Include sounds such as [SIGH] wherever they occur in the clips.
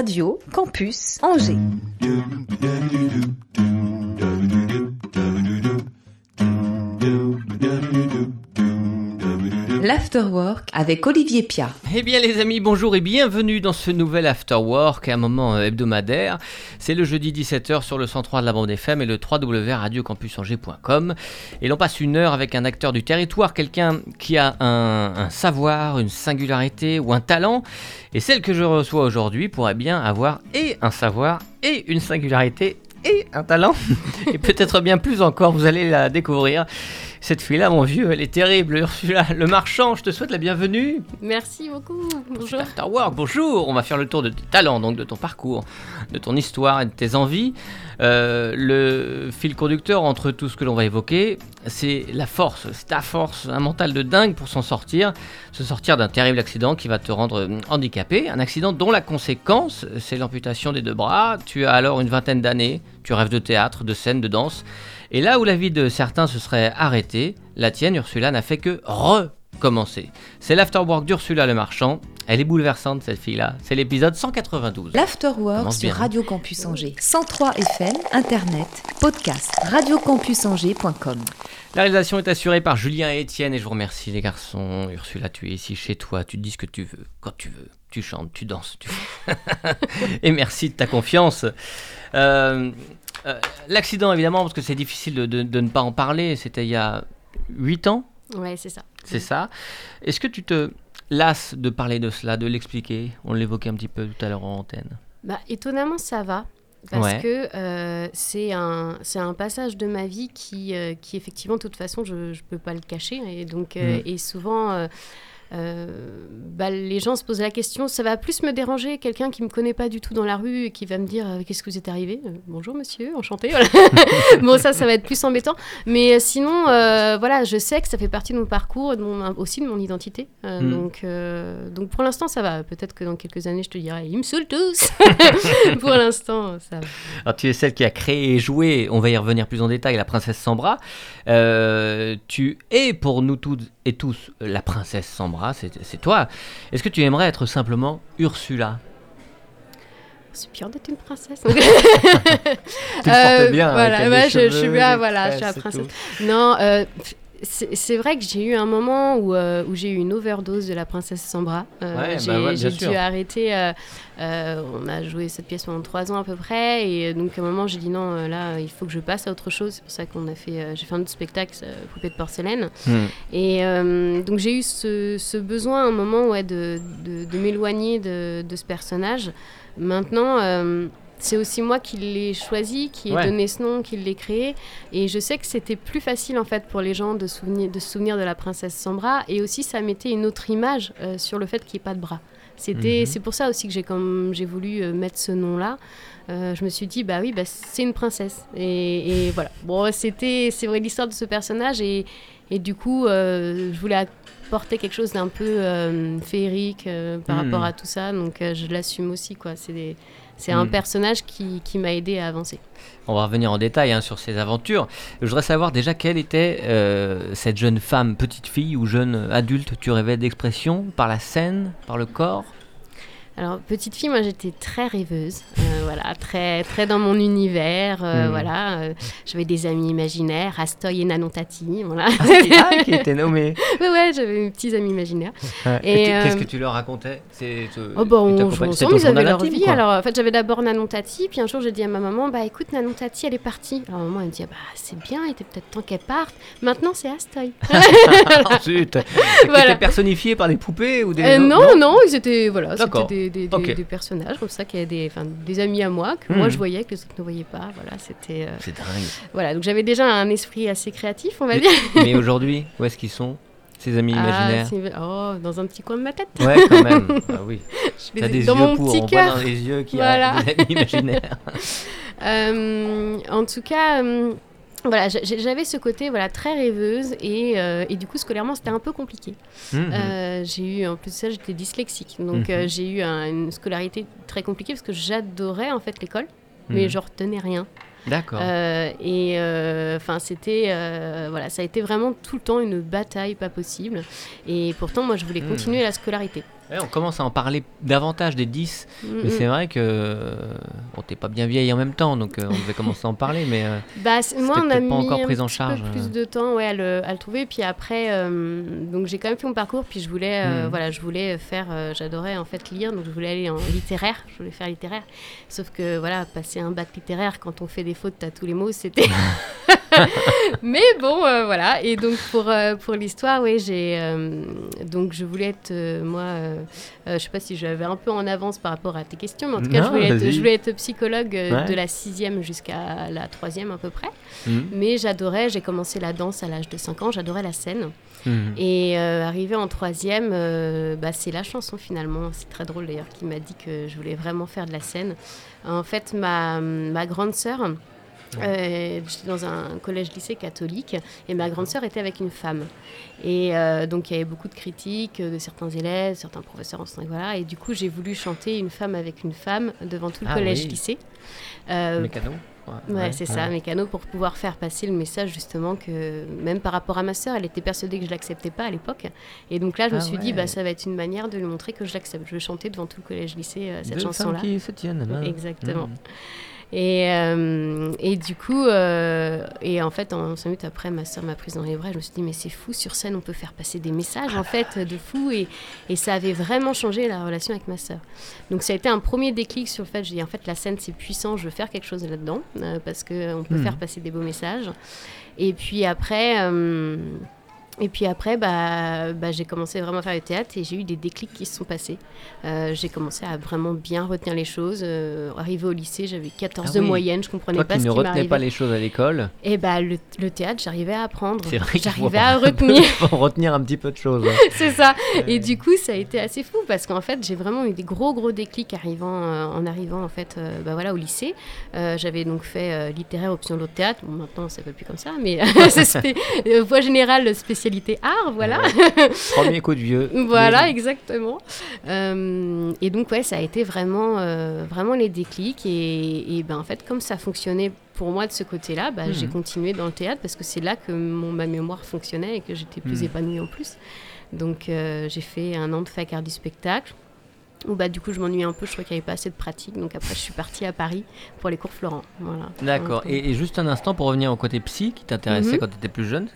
Radio Campus Angers. L'Afterwork avec Olivier Pia. Eh bien les amis, bonjour et bienvenue dans ce nouvel Afterwork, un moment euh, hebdomadaire. C'est le jeudi 17h sur le 103 de la bande FM et le www.radiocampusangers.com. Et l'on passe une heure avec un acteur du territoire, quelqu'un qui a un, un savoir, une singularité ou un talent. Et celle que je reçois aujourd'hui pourrait bien avoir et un savoir et une singularité et un talent. [LAUGHS] et peut-être bien plus encore, vous allez la découvrir. Cette fille-là, mon vieux, elle est terrible. Ursula, le marchand, je te souhaite la bienvenue. Merci beaucoup. Bonjour. Wars, bonjour. On va faire le tour de tes talents, donc de ton parcours, de ton histoire et de tes envies. Euh, le fil conducteur entre tout ce que l'on va évoquer, c'est la force. C'est ta force, un mental de dingue pour s'en sortir. Se sortir d'un terrible accident qui va te rendre euh, handicapé. Un accident dont la conséquence, c'est l'amputation des deux bras. Tu as alors une vingtaine d'années. Tu rêves de théâtre, de scène, de danse. Et là où la vie de certains se serait arrêtée, la tienne, Ursula, n'a fait que recommencer. C'est l'afterwork d'Ursula le Marchand. Elle est bouleversante, cette fille-là. C'est l'épisode 192. L'Afterwork sur bien. Radio Campus Angers. 103 FM, Internet, podcast, radiocampusangers.com. La réalisation est assurée par Julien et Étienne et je vous remercie les garçons. Ursula, tu es ici chez toi, tu dis ce que tu veux, quand tu veux. Tu chantes, tu danses, tu... [LAUGHS] et merci de ta confiance. Euh, euh, L'accident, évidemment, parce que c'est difficile de, de- de ne pas en parler, c'était il y a 8 ans, Ouais, c'est ça. c'est ça. Est-ce que tu te lasses de parler de cela, de l'expliquer? On l'évoquait un petit peu tout à l'heure en antenne. Bah, étonnamment, ça va. Parce Ouais. que euh, c'est un, passage de ma vie qui, qui effectivement, de toute façon, je ne peux pas le cacher. Et, donc, euh, Mm. et souvent, euh, bah, les gens se posent la question, ça va plus me déranger quelqu'un qui ne me connaît pas du tout dans la rue et qui va me dire euh, Qu'est-ce que vous êtes arrivé? Euh, Bonjour monsieur, enchanté. Voilà. [LAUGHS] bon, ça, ça va être plus embêtant. Mais sinon, euh, voilà, je sais que ça fait partie de mon parcours, de mon- aussi de mon identité. Euh, Mm. donc, donc pour l'instant, ça va. Peut-être que dans quelques années, je te dirai Ils me saoulent tous [LAUGHS] Pour l'instant, ça va. Alors, tu es celle qui a créé et joué, on va y revenir plus en détail, la princesse Sambra. Euh, tu es pour nous toutes et tous la princesse Sambra, c'est toi. Est-ce que tu aimerais être simplement Ursula? C'est bien d'être une princesse. [LAUGHS] [LAUGHS] Tu le Euh, bien, voilà, ouais, je, je suis bien, voilà, je suis la princesse. Non, euh, c'est vrai que j'ai eu un moment où, euh, où j'ai eu une overdose de la princesse Sambra. Euh, Ouais, bah j'ai ouais, j'ai sûr. dû arrêter. euh, euh, on a joué cette pièce pendant trois ans à peu près, et donc à un moment j'ai dit non, là il faut que je passe à autre chose. C'est pour ça qu'on a fait, j'ai fait un autre spectacle, Poupée de porcelaine. Hmm. Et donc j'ai eu ce, ce besoin à un moment ouais, de, de, de m'éloigner de, de ce personnage. Maintenant, c'est aussi moi qui l'ai choisi, qui ai Ouais. donné ce nom, qui l'ai créé. Et je sais que c'était plus facile en fait pour les gens de, souvenir, de se souvenir de la princesse sans bras. Et aussi, ça mettait une autre image euh, sur le fait qu'il n'y ait pas de bras. C'était, Mhm. C'est pour ça aussi que j'ai, comme, j'ai voulu euh, mettre ce nom-là. Euh, je me suis dit, bah oui, bah, c'est une princesse. Et, et voilà. Bon, c'était, c'est vrai l'histoire de ce personnage. Et, et du coup, je voulais apporter quelque chose d'un peu féerique par Mhm. rapport à tout ça. Donc je l'assume aussi. Quoi. C'est, des- c'est un Mhm. personnage qui, qui m'a aidé à avancer. On va revenir en détail hein, sur ses aventures. Je voudrais savoir déjà quelle était euh, cette jeune femme, petite fille ou jeune adulte. Tu rêvais d'expression par la scène, par le corps? Alors, petite fille, moi j'étais très rêveuse, euh, [LAUGHS] voilà, très, très dans mon univers, euh, Mhm. voilà. euh, j'avais des amis imaginaires, Astoy et Nanon Tati, voilà. ah, qui- ah, qui était nommée. ouais, ouais, j'avais mes petits amis imaginaires. Ouais. Et, Qu'est-ce que tu leur racontais? C'est, Oh bah, ils on jouait ensemble, ils avaient leur vie. quoi. Alors, en fait, j'avais d'abord Nanon Tati, puis un jour, j'ai dit à ma maman, bah écoute, Nanon Tati, elle est partie. Alors, maman, elle me dit, ah, bah c'est bien, il était peut-être temps qu'elle parte. Maintenant, c'est Astoy. [LAUGHS] Zut. [LAUGHS] Voilà. T'étais personnifié par des poupées ou des Euh, autres- non, non, ils étaient, voilà, c'était des, des, des- Ok. des personnages comme ça, qui avaient des, des amis à moi, que moi Mhm. je voyais, que les autres ne voyaient pas. Voilà, c'était. euh, C'est dingue. Voilà, donc j'avais déjà un esprit assez créatif, on va Mais- dire. Mais aujourd'hui, où est-ce qu'ils sont Ces amis Ah, imaginaires oh, dans un petit coin de ma tête. Ouais, quand même. [LAUGHS] Ah oui. Je les des dans yeux mon pour, on petit voit cœur. dans les yeux qu'il y Voilà. a des amis imaginaires. [LAUGHS] Euh, en tout cas, euh, voilà, j'avais ce côté voilà très rêveuse et, euh, et du coup scolairement c'était un peu compliqué. Mhm. Euh, j'ai eu en plus de ça j'étais dyslexique, donc Mhm. euh, j'ai eu un- une scolarité très compliquée parce que j'adorais en fait l'école, mais Mhm. je retenais rien. D'accord. Et enfin, c'était voilà, ça a été vraiment tout le temps une bataille pas possible. Et pourtant, moi, je voulais continuer la scolarité. On commence à en parler davantage des 10, Mm, mais mm. c'est vrai que bon, t'es pas bien vieille en même temps, donc euh, on devait commencer à en parler, mais euh, Bah, moi, on a mis pas encore prise en charge, peu euh. plus de temps ouais, à, le, à le trouver. Puis après, euh, donc j'ai quand même fait mon parcours. Puis je voulais, euh, Mhm. voilà, je voulais faire. euh, J'adorais en fait lire, donc je voulais aller en littéraire. Je voulais faire littéraire. Sauf que voilà, passer un bac littéraire quand on fait des fautes à tous les mots, c'était. [LAUGHS] [LAUGHS] Mais bon, euh, voilà. Et donc pour euh, pour l'histoire, oui, j'ai euh, donc je voulais être moi. je sais pas si j'avais un peu en avance par rapport à tes questions, mais en tout cas, Non, je voulais, être, vas-y. je voulais être psychologue Ouais. de la sixième jusqu'à la troisième à peu près. mhm, Mais j'adorais, j'ai commencé la danse à l'âge de 5 ans, j'adorais la scène. mhm. Et arrivé en troisième, bah, c'est la chanson finalement. C'est très drôle d'ailleurs qui m'a dit que je voulais vraiment faire de la scène. En fait, ma, ma grande sœur, euh, j'étais dans un collège-lycée catholique et ma grande sœur était avec une femme. Et euh, donc il y avait beaucoup de critiques de certains élèves, certains professeurs, voilà. Et du coup, j'ai voulu chanter une femme avec une femme devant tout le Ah oui. collège-lycée. Euh, Mécano Ouais, c'est ça, mécano, pour pouvoir faire passer le message justement que même par rapport à ma sœur, elle était persuadée que je l'acceptais pas à l'époque. Et donc là, je me Ah suis dit, ouais. bah, ça va être une manière de lui montrer que je l'accepte. Je vais chanter devant tout le collège-lycée euh, cette chanson-là. qui se tiennent. hein. Exactement. Mhm. Et, euh, et du coup, euh, et en fait, en 5 minutes après, ma soeur m'a prise dans les bras. Je me suis dit, mais c'est fou, sur scène, on peut faire passer des messages, en fait, de fou. Et, et ça avait vraiment changé la relation avec ma soeur. Donc, ça a été un premier déclic sur le fait, je dis, en fait, la scène, c'est puissant, je veux faire quelque chose là-dedans, euh, parce qu'on peut Mhm. faire passer des beaux messages. Et puis après. Et puis après, bah, bah, j'ai commencé vraiment à faire le théâtre et j'ai eu des déclics qui se sont passés. Euh, j'ai commencé à vraiment bien retenir les choses. Euh, arrivé au lycée, j'avais 14 Ah de moyenne, je comprenais Toi pas qui ce ne qui retenais pas les choses à l'école, Et bah, le, le théâtre, j'arrivais à apprendre. J'arrivais à retenir. faut retenir un petit peu de choses. hein. [LAUGHS] c'est ça. Et du coup, ça a été assez fou parce qu'en fait, j'ai vraiment eu des gros, gros déclics arrivant, euh, en arrivant en fait, euh, bah, voilà, au lycée. J'avais donc fait littéraire option l'autre théâtre. Bon, maintenant, ça ne plus comme ça, mais [LAUGHS] voie générale, spécialité art, voilà. [LAUGHS] Premier coup de vieux. Voilà, exactement. Euh, et donc, ouais, ça a été vraiment, euh, vraiment les déclics. Et, et ben, en fait, comme ça fonctionnait pour moi de ce côté-là, bah, j'ai continué dans le théâtre parce que c'est là que mon, ma mémoire fonctionnait et que j'étais plus Mhm. épanouie en plus. Donc, euh, j'ai fait un an de fac art du spectacle. Où bah, du coup, je m'ennuyais un peu, je trouvais qu'il n'y avait pas assez de pratique. Donc, après, je suis partie à Paris pour les cours Florent. Voilà. D'accord. Et, et juste un instant pour revenir au côté psy qui t'intéressait Mhm. quand tu étais plus jeune.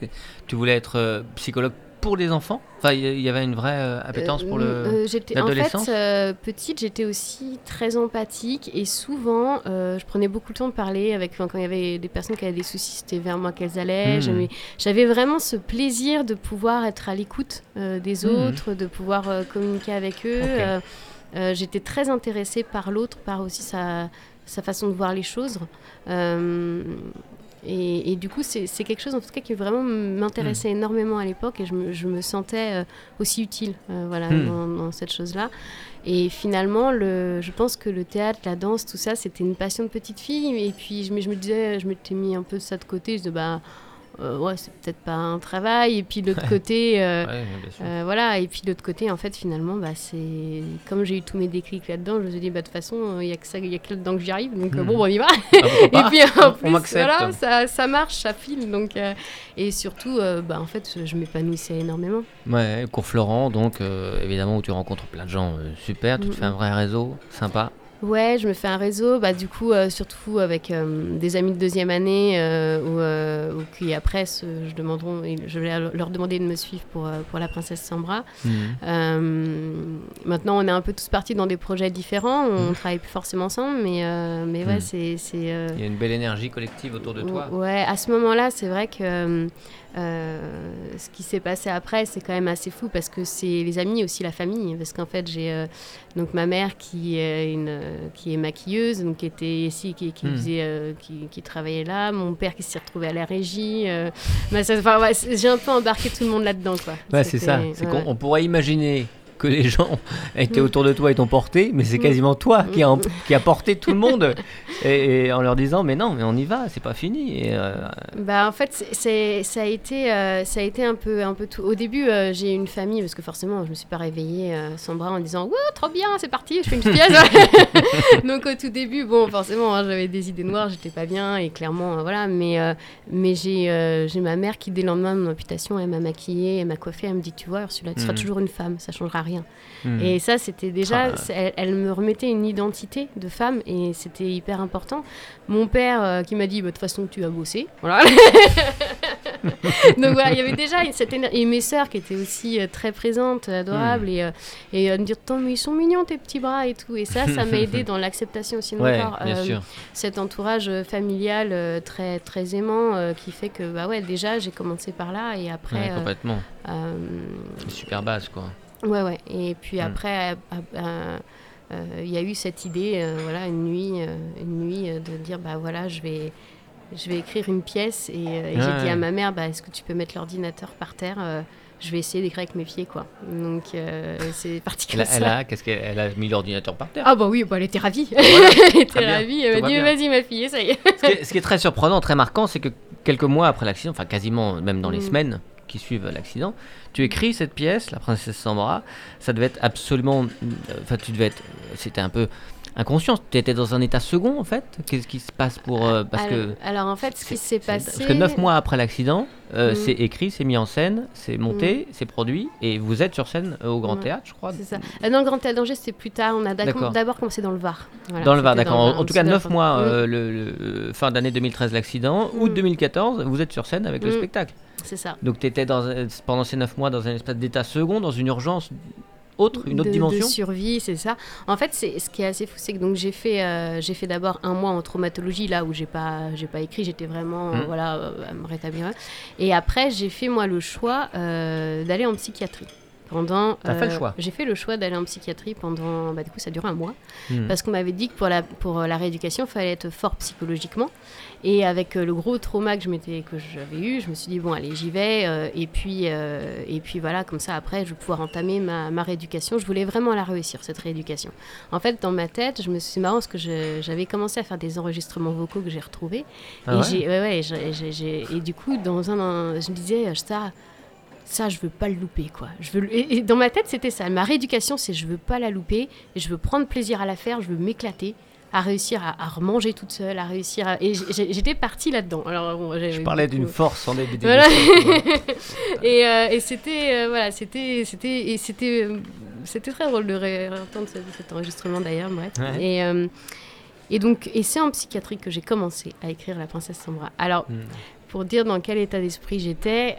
Tu voulais être euh, psychologue pour les enfants? Enfin, il y- avait une vraie euh, appétence pour le. Euh, j'étais- en fait, euh, petite, j'étais aussi très empathique et souvent, euh, je prenais beaucoup de temps de parler avec enfin, quand il y avait des personnes qui avaient des soucis, c'était vers moi qu'elles allaient. Hmm. J'avais vraiment ce plaisir de pouvoir être à l'écoute euh, des Hmm. autres, de pouvoir euh, communiquer avec eux. Euh, j'étais très intéressée par l'autre, par aussi sa, sa façon de voir les choses. Euh, et, et du coup, c'est quelque chose en tout cas qui vraiment m'intéressait Hmm. énormément à l'époque et je me, je me sentais euh, aussi utile euh, voilà, Hmm. dans, dans cette chose-là. Et finalement, le, je pense que le théâtre, la danse, tout ça, c'était une passion de petite fille. Et puis, je, me- je me disais, je m'étais mis un peu ça de côté. Je disais, bah, euh, ouais, c'est peut-être pas un travail. Et puis, de l'autre côté, euh, Ouais, euh, voilà, et puis de l'autre côté, en fait, finalement, bah, c'est comme j'ai eu tous mes déclics là-dedans, je me suis dit, bah, de toute façon, il y a que ça, il y a que là-dedans que j'y arrive, donc Mhm. bon, on y va. Ah, pourquoi [LAUGHS] et puis en On- plus, voilà, ça, ça marche, ça file, donc et surtout, bah, en fait, je m'épanouissais énormément. Ouais, cours Florent, donc évidemment où tu rencontres plein de gens super, tu te Mhm. fais un vrai réseau, sympa. Ouais, je me fais un réseau, bah, du coup, euh, surtout avec euh, des amis de deuxième année, euh, euh, où qui après, se- je, demanderont, je vais leur demander de me suivre pour, pour la princesse Sambra. Mhm. Euh, maintenant, on est un peu tous partis dans des projets différents. On Mhm. travaille plus forcément ensemble, mais, mais ouais, Mhm. c'est. Il y a une belle énergie collective autour de toi. Ouais, à ce moment-là, c'est vrai que euh, ce qui s'est passé après, c'est quand même assez fou parce que c'est les amis aussi la famille. Parce qu'en fait, j'ai euh, donc ma mère qui est une qui est maquilleuse, donc qui était ici, qui, qui Mhm. faisait, euh, qui, qui travaillait là. Mon père qui s'est retrouvé à la régie. enfin, ouais, j'ai un peu embarqué tout le monde là-dedans, quoi. Ouais, c'est ça. C'est ouais. qu'on on pourrait imaginer que les gens étaient Mm. autour de toi et t'ont porté, mais c'est Mm. quasiment toi qui a, Mm. qui a porté tout le monde. [LAUGHS] et, et en leur disant, mais non, mais on y va, c'est pas fini. Et, euh, Bah en fait c'est- ça a été euh, ça a été un peu un peu tout. Au début euh, j'ai une famille parce que forcément je me suis pas réveillée euh, sans bras en disant ouais trop bien c'est parti je fais une pièce. [LAUGHS] [LAUGHS] Donc au tout début bon forcément hein, j'avais des idées noires j'étais pas bien et clairement euh, voilà mais euh, mais j'ai euh, j'ai ma mère qui dès le lendemain de mon amputation elle m'a maquillée elle m'a coiffée elle me dit tu vois Ursula tu seras Mhm. toujours une femme ça changera rien. Hmm. Et ça, c'était déjà, Ah. c'est- elle, elle me remettait une identité de femme et c'était hyper important. Mon père euh, qui m'a dit, Bah, de toute façon, tu as bossé. Voilà. [LAUGHS] Donc voilà, il y avait déjà cette éner- Et mes sœurs qui étaient aussi euh, très présentes, adorables, et, euh, et euh, me dire, Tant, mais ils sont mignons tes petits bras et tout. Et ça, ça m'a aidé [LAUGHS] dans l'acceptation aussi Ouais, sûr. cet entourage familial très, très aimant qui fait que, bah ouais, déjà, j'ai commencé par là et Ouais, après. euh, complètement. Une super base, quoi. Ouais, ouais. Et puis Mm. après, euh, euh, euh, il y a eu cette idée, euh, voilà, une nuit, une nuit de dire, bah voilà, je vais, je vais écrire une pièce. Et, j'ai dit à ma mère, bah, est-ce que tu peux mettre l'ordinateur par terre Je vais essayer d'écrire avec mes pieds, quoi. Donc [LAUGHS] c'est parti Elle a, elle a- qu'est-ce qu'elle elle a mis l'ordinateur par terre? Ah bah oui, bah, elle était ravie. Voilà, [LAUGHS] elle était ravie. Elle m'a dit, vas-y ma fille, ça y est. Ce qui, est, ce qui est très surprenant, très marquant, c'est que quelques mois après l'accident, enfin quasiment même dans les Mm. semaines suivent l'accident, tu écris cette pièce, La princesse sans bras. Ça devait être absolument. euh, Enfin, tu devais être. C'était un peu inconscient. Tu étais dans un état second, en fait. Qu'est-ce qui se passe pour. euh, parce alors, que. alors, en fait, ce qui s'est passé. Parce que neuf mois après l'accident, euh, Mm. c'est écrit, c'est mis en scène, c'est monté, c'est produit, et vous êtes sur scène euh, au Grand Ouais, Théâtre, je crois. C'est ça. Euh, non, le Grand Théâtre d'Angers, c'était plus tard. On a d'abord commencé dans le Var. Voilà, Dans le Var, d'accord. En, tout cas, 9 mois, France. le, le- fin d'année 2013, l'accident. Août Mm. 2014, vous êtes sur scène avec le Mm. spectacle. C'est ça. Donc tu étais dans, pendant ces 9 mois dans un espèce d'état second, dans une urgence autre, une autre de, dimension de survie, c'est ça. En fait, c'est ce qui est assez fou, c'est que donc j'ai fait euh, j'ai fait d'abord un mois en traumatologie là où j'ai pas j'ai pas écrit, j'étais vraiment euh, voilà euh, à me rétablir. Et après, j'ai fait moi le choix euh, d'aller en psychiatrie. Pendant, T'as fait le choix J'ai fait le choix d'aller en psychiatrie pendant, bah, du coup, ça dure un mois. Hmm. Parce qu'on m'avait dit que pour la, pour la rééducation, il fallait être fort psychologiquement. Et avec euh, le gros trauma que je m'étais que j'avais eu, je me suis dit bon allez j'y vais euh, et puis euh, et puis voilà comme ça après je vais pouvoir entamer ma, ma rééducation. Je voulais vraiment la réussir cette rééducation. En fait dans ma tête je me suis marrant parce que je- j'avais commencé à faire des enregistrements vocaux que j'ai retrouvés Ah et ouais? j'ai ouais, ouais, j'ai- j'ai- j'ai- et du coup dans un, un- je me disais euh, ça ça je veux pas le louper quoi. Je veux et, et dans ma tête c'était ça. Ma rééducation c'est je veux pas la louper et je veux prendre plaisir à la faire. Je veux m'éclater à réussir à, à remanger toute seule, à réussir à... Et j'étais partie là-dedans. Alors, bon, Je parlais d'une force sans début Voilà. [LAUGHS] et euh, et c'était euh, voilà, c'était c'était et c'était euh, c'était très drôle de ré- entendre ce- cet enregistrement d'ailleurs. Ouais. Et et donc et c'est en psychiatrie que j'ai commencé à écrire La princesse sans bras. Alors Hmm. pour dire dans quel état d'esprit j'étais,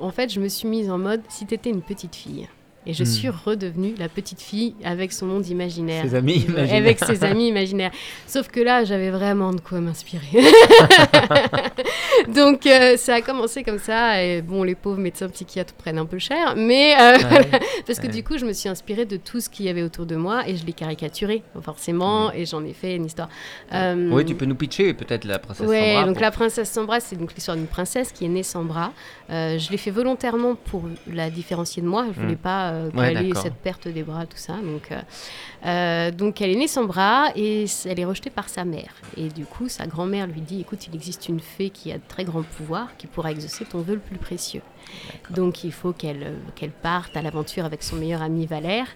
en fait, je me suis mise en mode si t'étais une petite fille. Et je Hmm. suis redevenue la petite fille avec son monde imaginaire. Ses amis imaginaires. Avec ses [LAUGHS] amis imaginaires. Sauf que là, j'avais vraiment de quoi m'inspirer. [LAUGHS] Donc, euh, ça a commencé comme ça. Et bon, les pauvres médecins psychiatres prennent un peu cher. Mais euh, Ouais. [LAUGHS] parce que Ouais. du coup, je me suis inspirée de tout ce qu'il y avait autour de moi et je l'ai caricaturé, forcément. Et j'en ai fait une histoire. Euh, Hmm. Oui, tu peux nous pitcher peut-être la princesse Ouais, sans bras. donc pour- la princesse sans bras, c'est donc l'histoire d'une princesse qui est née sans bras. Euh, je l'ai fait volontairement pour la différencier de moi. Je voulais Mm. pas euh, Ouais, qu'elle ait cette perte des bras, tout ça. Donc, euh, euh, donc elle est née sans bras et elle est rejetée par sa mère. Et du coup, sa grand-mère lui dit "Écoute, il existe une fée qui a de très grands pouvoirs, qui pourra exaucer ton vœu le plus précieux. Donc il faut qu'elle qu'elle parte à l'aventure avec son meilleur ami Valère.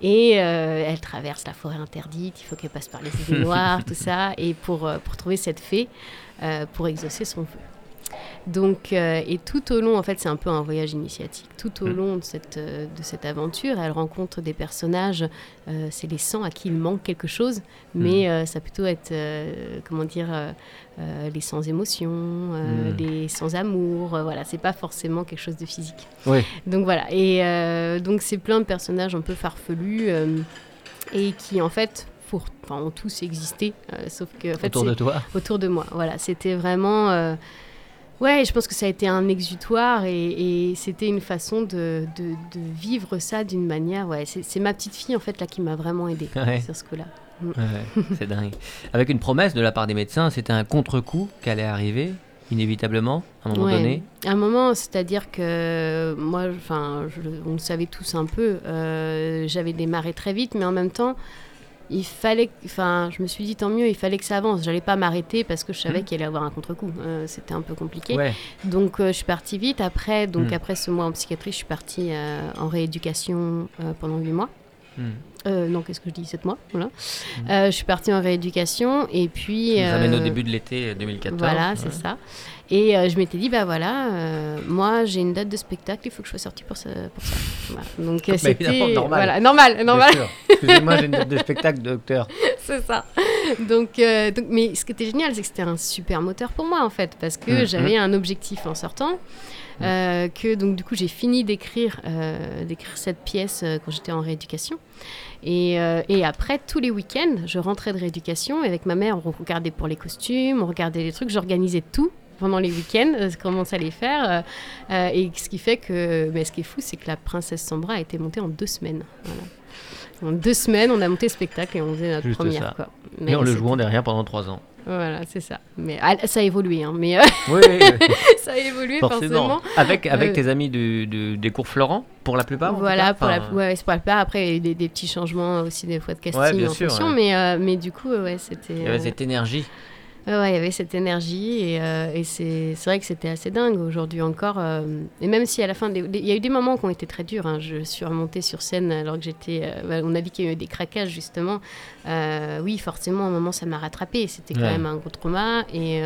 Et euh, elle traverse la forêt interdite, il faut qu'elle passe par les [LAUGHS] idées noires, tout ça, et pour, pour trouver cette fée, pour exaucer son vœu. Donc, euh, et tout au long, en fait, c'est un peu un voyage initiatique. Tout au Mm. long de cette, euh, de cette aventure, elle rencontre des personnages, euh, c'est les sangs à qui il manque quelque chose, mais euh, ça peut plutôt être, comment dire, les sans émotion, Mm. les sans amour, voilà, c'est pas forcément quelque chose de physique. Oui. Donc voilà, et donc c'est plein de personnages un peu farfelus et qui en fait pour, enfin, ont tous existé, sauf que en fait, Autour de toi. autour de moi. Voilà, c'était vraiment. Ouais, je pense que ça a été un exutoire et, et c'était une façon de, de- de vivre ça d'une manière. Ouais, c'est ma petite fille en fait là qui m'a vraiment aidée [LAUGHS] Ouais. sur ce coup-là. Ouais, c'est dingue. Avec une promesse de la part des médecins, c'était un contre-coup qui allait arriver, inévitablement, à un moment Ouais. donné. À un moment, c'est-à-dire que moi, enfin, on le savait tous un peu. euh, J'avais démarré très vite, mais en même temps, il fallait, enfin, je me suis dit tant mieux, il fallait que ça avance. J'allais pas m'arrêter parce que je savais Mhm. qu'il allait y avoir un contre-coup. Euh, C'était un peu compliqué. Ouais. Donc euh, je suis partie vite. Après, donc Mm. après ce mois en psychiatrie, je suis partie euh, en rééducation pendant huit mois. Euh, non, qu'est-ce que je dis? 7 mois, voilà. Euh, je suis partie en rééducation et puis. Ça nous amène au début de l'été 2014. Voilà, c'est Ouais. ça. Et euh, je m'étais dit, bah voilà, euh, moi j'ai une date de spectacle, il faut que je sois sortie pour ça. Pour ça. Voilà. Donc euh, [LAUGHS] c'était. normal. Voilà, normal, normal. Excusez-moi, j'ai une date de spectacle, docteur. [LAUGHS] c'est ça. Donc, euh, donc, mais ce qui était génial, c'est que c'était un super moteur pour moi en fait, parce que Mhm. j'avais un objectif en sortant. euh, que donc du coup j'ai fini d'écrire euh, d'écrire cette pièce euh, quand j'étais en rééducation et, et après tous les week-ends je rentrais de rééducation et avec ma mère on regardait pour les costumes on regardait les trucs j'organisais tout pendant les week-ends euh, comment ça allait faire euh, euh, et ce qui fait que mais ce qui est fou c'est que la princesse Sombra a été montée en deux semaines voilà. en deux semaines on a monté le spectacle et on faisait notre Juste première ça. quoi. Et Mais en le jouant derrière pendant trois ans. voilà, c'est ça. Mais ah, ça a évolué, hein, mais euh, Oui, oui, oui, [LAUGHS] ça a évolué forcément. forcément. Avec, avec Euh, tes amis du, du- des cours Florent, pour la plupart Voilà, pour la, Enfin, ouais, c'est pour la plupart. Après, il y a eu des, des petits changements aussi des fois de casting Ouais, en sûr, fonction, ouais. mais, euh, mais du coup, ouais, c'était. Il y avait cette énergie. Ouais, ouais, il y avait cette énergie et, euh, et c'est vrai que c'était assez dingue aujourd'hui encore. euh, et même si à la fin, il y a eu des moments qui ont été très durs. hein, je suis remontée sur scène alors que j'étais. euh, bah, on a dit qu'il y a eu des craquages justement. Oui, forcément, à un moment, ça m'a rattrapé. C'était quand Ouais. même un gros trauma et.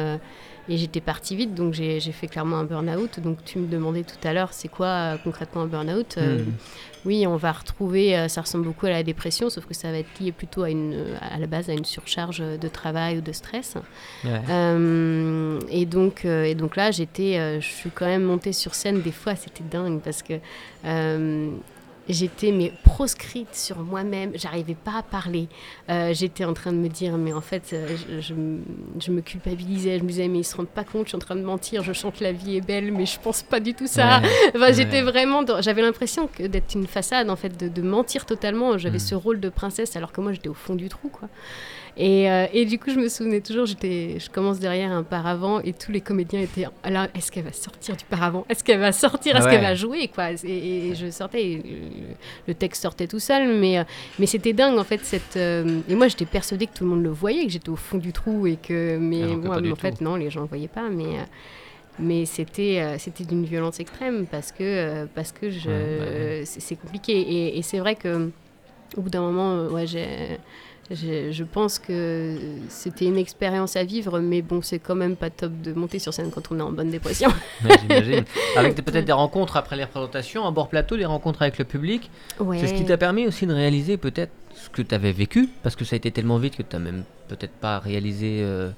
Et j'étais partie vite, donc j'ai fait clairement un burn-out. Donc tu me demandais tout à l'heure, c'est quoi euh, concrètement un burn-out Euh, Hmm. Oui, on va retrouver, euh, ça ressemble beaucoup à la dépression, sauf que ça va être lié plutôt à, une, à la base à une surcharge de travail ou de stress. Ouais. Et, donc, et donc là, j'étais, je suis quand même montée sur scène. Des fois, c'était dingue parce que j'étais mais proscrite sur moi-même. J'arrivais pas à parler. Euh, j'étais en train de me dire, mais en fait, euh, je, je me- je me culpabilisais. Je me disais, mais ils se rendent pas compte, je suis en train de mentir. Je chante La vie est belle, mais je pense pas du tout ça. Ouais. [LAUGHS] Enfin, j'étais vraiment dans- j'avais l'impression que d'être une façade en fait de, de mentir totalement j'avais Mm. ce rôle de princesse alors que moi j'étais au fond du trou quoi et, euh, et du coup je me souvenais toujours j'étais je commence derrière un paravent et tous les comédiens étaient là est-ce qu'elle va sortir du paravent? Est-ce qu'elle va sortir? Est-ce Ah qu'elle va jouer quoi? Et, et je sortais et le, le texte sortait tout seul mais euh, mais c'était dingue en fait cette euh, et moi j'étais persuadée que tout le monde le voyait que j'étais au fond du trou et que mais que moi en fait non les gens ne voyaient pas mais euh, mais c'était euh, c'était d'une violence extrême parce que parce que je Ouais, bah c'est compliqué. Et, et c'est vrai que au bout d'un moment ouais j'ai je pense que c'était une expérience à vivre, mais bon, c'est quand même pas top de monter sur scène quand on est en bonne dépression. J'imagine. [LAUGHS] Avec peut-être des rencontres après les représentations, à bord plateau, des rencontres avec le public. Ouais. C'est ce qui t'a permis aussi de réaliser peut-être ce que tu avais vécu, parce que ça a été tellement vite que tu n'as même peut-être pas réalisé. euh,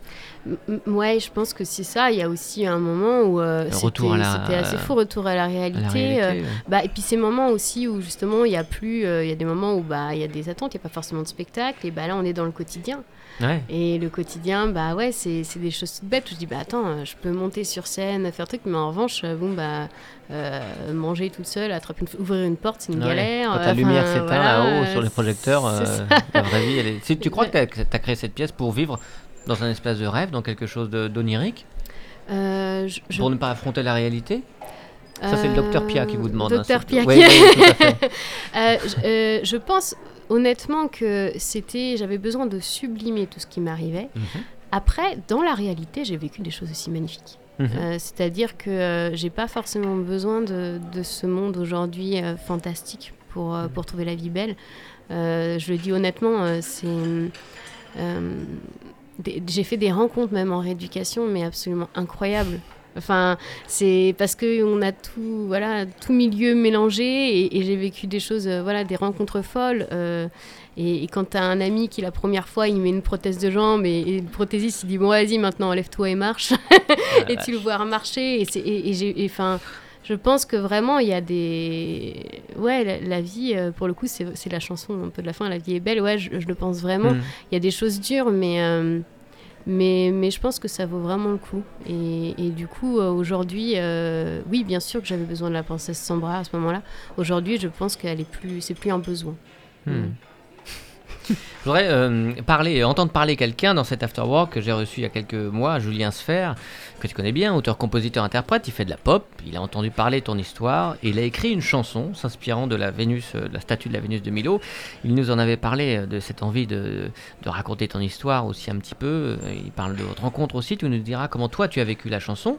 Ouais, je pense que c'est ça. Il y a aussi un moment où euh, c'était retour à la- c'était assez fou, retour à la à réalité. euh, ouais. Bah, et puis ces moments aussi où justement il y a plus, euh, il y a des moments où bah il y a des attentes, il n'y a pas forcément de spectacle, et bah là on est dans le quotidien. Ouais. Et le quotidien, bah ouais, c'est des choses toutes bêtes. où Je dis bah attends, euh, je peux monter sur scène, faire truc, mais en revanche, euh, bon bah euh, manger toute seule, attraper une, ouvrir une porte, c'est une Ouais. galère. Quand euh, la lumière s'éteint voilà, là-haut sur les projecteurs, euh, la vraie vie, elle est... Si tu crois [LAUGHS] que tu as, créé cette pièce pour vivre dans un espace de rêve, dans quelque chose d'onirique, je- je- pour ne pas affronter la réalité? Ça, c'est le docteur Pia qui vous demande. hein, Docteur Pia Ouais, qui- ouais. [LAUGHS] Euh, je, euh, je pense honnêtement que c'était, j'avais besoin de sublimer tout ce qui m'arrivait. Mhm. Après, dans la réalité, j'ai vécu des choses aussi magnifiques. Mhm. Euh, C'est-à-dire que euh, j'ai pas forcément besoin de, de ce monde aujourd'hui euh, fantastique pour, euh, pour trouver la vie belle. Je le dis honnêtement, c'est. j'ai fait des rencontres même en rééducation, mais absolument incroyables. Enfin, c'est parce que on a tout, voilà, tout milieu mélangé et, et j'ai vécu des choses, euh, voilà, des rencontres folles. euh, et, et quand tu as un ami qui la première fois il met une prothèse de jambe et, et le prothésiste il dit bon vas-y maintenant lève-toi et marche [LAUGHS] et tu le vois marcher et j'ai enfin je pense que vraiment il y a des ouais la, la vie euh, pour le coup c'est la chanson un peu de la fin la vie est belle ouais je, je le pense vraiment Mhm. il y a des choses dures mais mais, je pense que ça vaut vraiment le coup. Et, et du coup, euh, aujourd'hui, euh, oui, bien sûr que j'avais besoin de la princesse Sambra à ce moment-là. Aujourd'hui, je pense qu'elle est plus, c'est plus un besoin. Hmm. Je voudrais euh, parler, et entendre parler quelqu'un dans cet afterwork que j'ai reçu il y a quelques mois, Julien Sfer, que tu connais bien, auteur, compositeur, interprète. Il fait de la pop. Il a entendu parler ton histoire il a écrit une chanson s'inspirant de la Vénus, euh, de la statue de la Vénus de Milo. Il nous en avait parlé euh, de cette envie de, de raconter ton histoire aussi un petit peu. Euh, Il parle de votre rencontre aussi. Tu nous diras comment toi tu as vécu la chanson.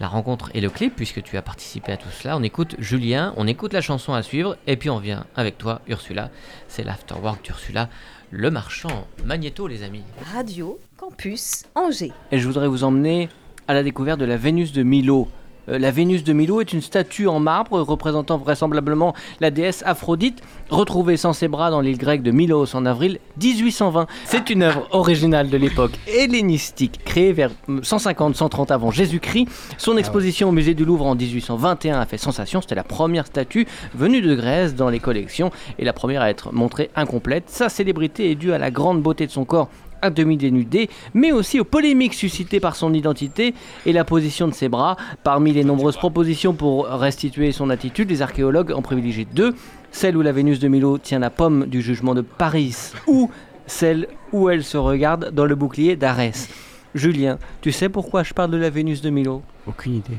La rencontre et le clip, puisque tu as participé à tout cela. On écoute Julien, on écoute la chanson à suivre, et puis on vient avec toi, Ursula. C'est l'afterwork d'Ursula, le marchand. Magnéto, les amis. Radio Campus Angers. Et je voudrais vous emmener à la découverte de la Vénus de Milo. Euh, la Vénus de Milo est une statue en marbre représentant vraisemblablement la déesse Aphrodite, retrouvée sans ses bras dans l'île grecque de Milos en avril 1820. C'est une œuvre originale de l'époque hellénistique, créée vers 150-130 avant Jésus-Christ. Son exposition au musée du Louvre en 1821 a fait sensation. C'était la première statue venue de Grèce dans les collections et la première à être montrée incomplète. Sa célébrité est due à la grande beauté de son corps à demi dénudé, mais aussi aux polémiques suscitées par son identité et la position de ses bras. Parmi les nombreuses propositions pour restituer son attitude, les archéologues en privilégient deux, celle où la Vénus de Milo tient la pomme du jugement de Paris, ou celle où elle se regarde dans le bouclier d'Arès. Julien, tu sais pourquoi je parle de la Vénus de Milo? Aucune idée.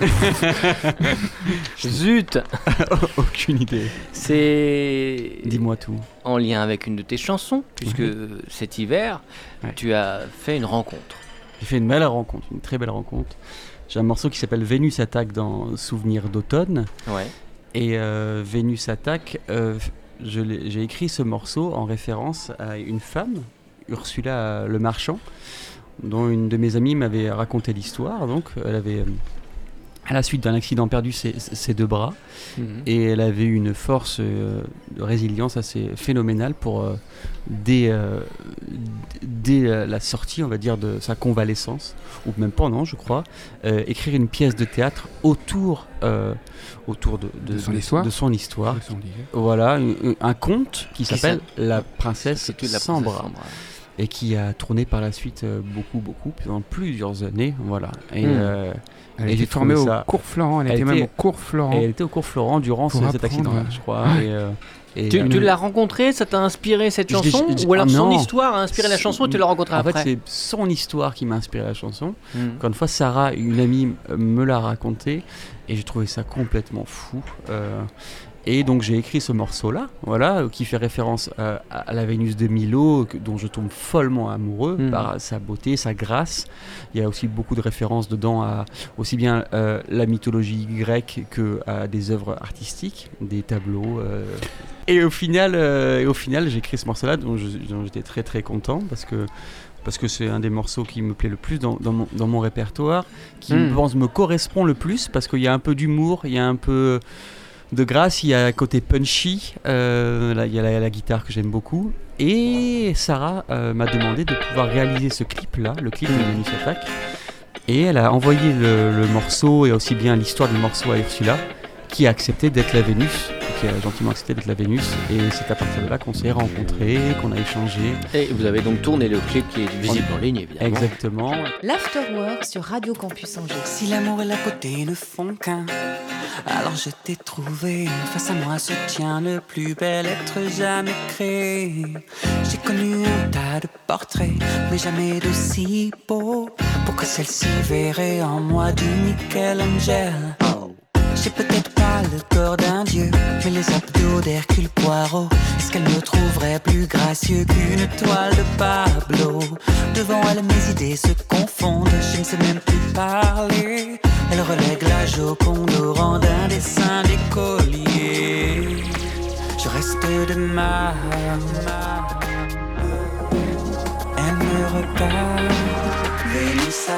[LAUGHS] Zut [LAUGHS] Aucune idée. C'est Dis-moi tout. en lien avec une de tes chansons, puisque cet hiver, Ouais. tu as fait une rencontre. J'ai fait une belle rencontre, une très belle rencontre. J'ai un morceau qui s'appelle Vénus attaque dans Souvenir d'automne. Ouais. Et euh, Vénus attaque, euh, j'ai écrit ce morceau en référence à une femme, Ursula Le Marchand, dont une de mes amies m'avait raconté l'histoire. Donc, elle avait, euh, à la suite d'un accident, perdu ses, ses deux bras. Et elle avait une force euh, de résilience assez phénoménale pour, euh, dès, euh, dès la sortie, on va dire, de sa convalescence, ou même pendant, je crois, écrire une pièce de théâtre autour, autour de, De son histoire de son histoire. Son livre. Voilà, un, un conte qui Qui s'appelle La princesse sans bras sans bras. Et qui a tourné par la suite euh, beaucoup, beaucoup, pendant plusieurs années. Voilà. Et, euh, Elle Et était formée au cours Florent. Elle, Elle était même au cours Florent. elle était au cours Florent durant ce- cet euh, je crois. Et, euh, et, Tu, euh, tu l'as rencontré, ça t'a inspiré cette Je chanson je- Ou alors ah, son histoire a inspiré la chanson et tu l'as rencontré en après fait, c'est son histoire qui m'a inspiré la chanson. Hmm. Encore une fois, Sarah, une amie, me l'a raconté et j'ai trouvé ça complètement fou. Euh, et donc j'ai écrit ce morceau-là, voilà, euh, qui fait référence à, à la Vénus de Milo, dont je tombe follement amoureux Mhm. par sa beauté, sa grâce. Il y a aussi beaucoup de références dedans à aussi bien euh, la mythologie grecque que à des œuvres artistiques, des tableaux. euh. Et au final, euh, et au final, j'ai écrit ce morceau-là, dont j'étais très très content parce que parce que c'est un des morceaux qui me plaît le plus dans, dans mon, dans mon répertoire, qui Mm. je pense me correspond le plus parce qu'il y a un peu d'humour, il y a un peu de grâce, il y a un côté punchy, euh, il y a la, guitare que j'aime beaucoup. Et Sarah euh, m'a demandé de pouvoir réaliser ce clip-là, le clip de Venus Attack. Et elle a envoyé le morceau et aussi bien l'histoire du morceau à Ursula, qui a accepté d'être la Vénus, qui a gentiment accepté d'être la Vénus. Et c'est à partir de là qu'on s'est rencontrés, qu'on a échangé. Et vous avez donc tourné le clip qui est visible en ligne évidemment. Exactement. L'Afterwork sur Radio Campus Angers. Si l'amour et la beauté ne font qu'un, alors je t'ai trouvé. Face à moi se tient le plus bel être jamais créé. J'ai connu un tas de portraits, mais jamais de si beau. Pour que celle-ci verrait en moi du Michelangelo. J'ai peut-être le corps d'un dieu, mais les abdos d'Hercule Poirot. Est-ce qu'elle me trouverait plus gracieux qu'une toile de Pablo? Devant elle, mes idées se confondent, je ne sais même plus parler. Elle relègue la Joconde au rang d'un dessin d'écolier. Je reste de marbre. Elle me regarde, Vénus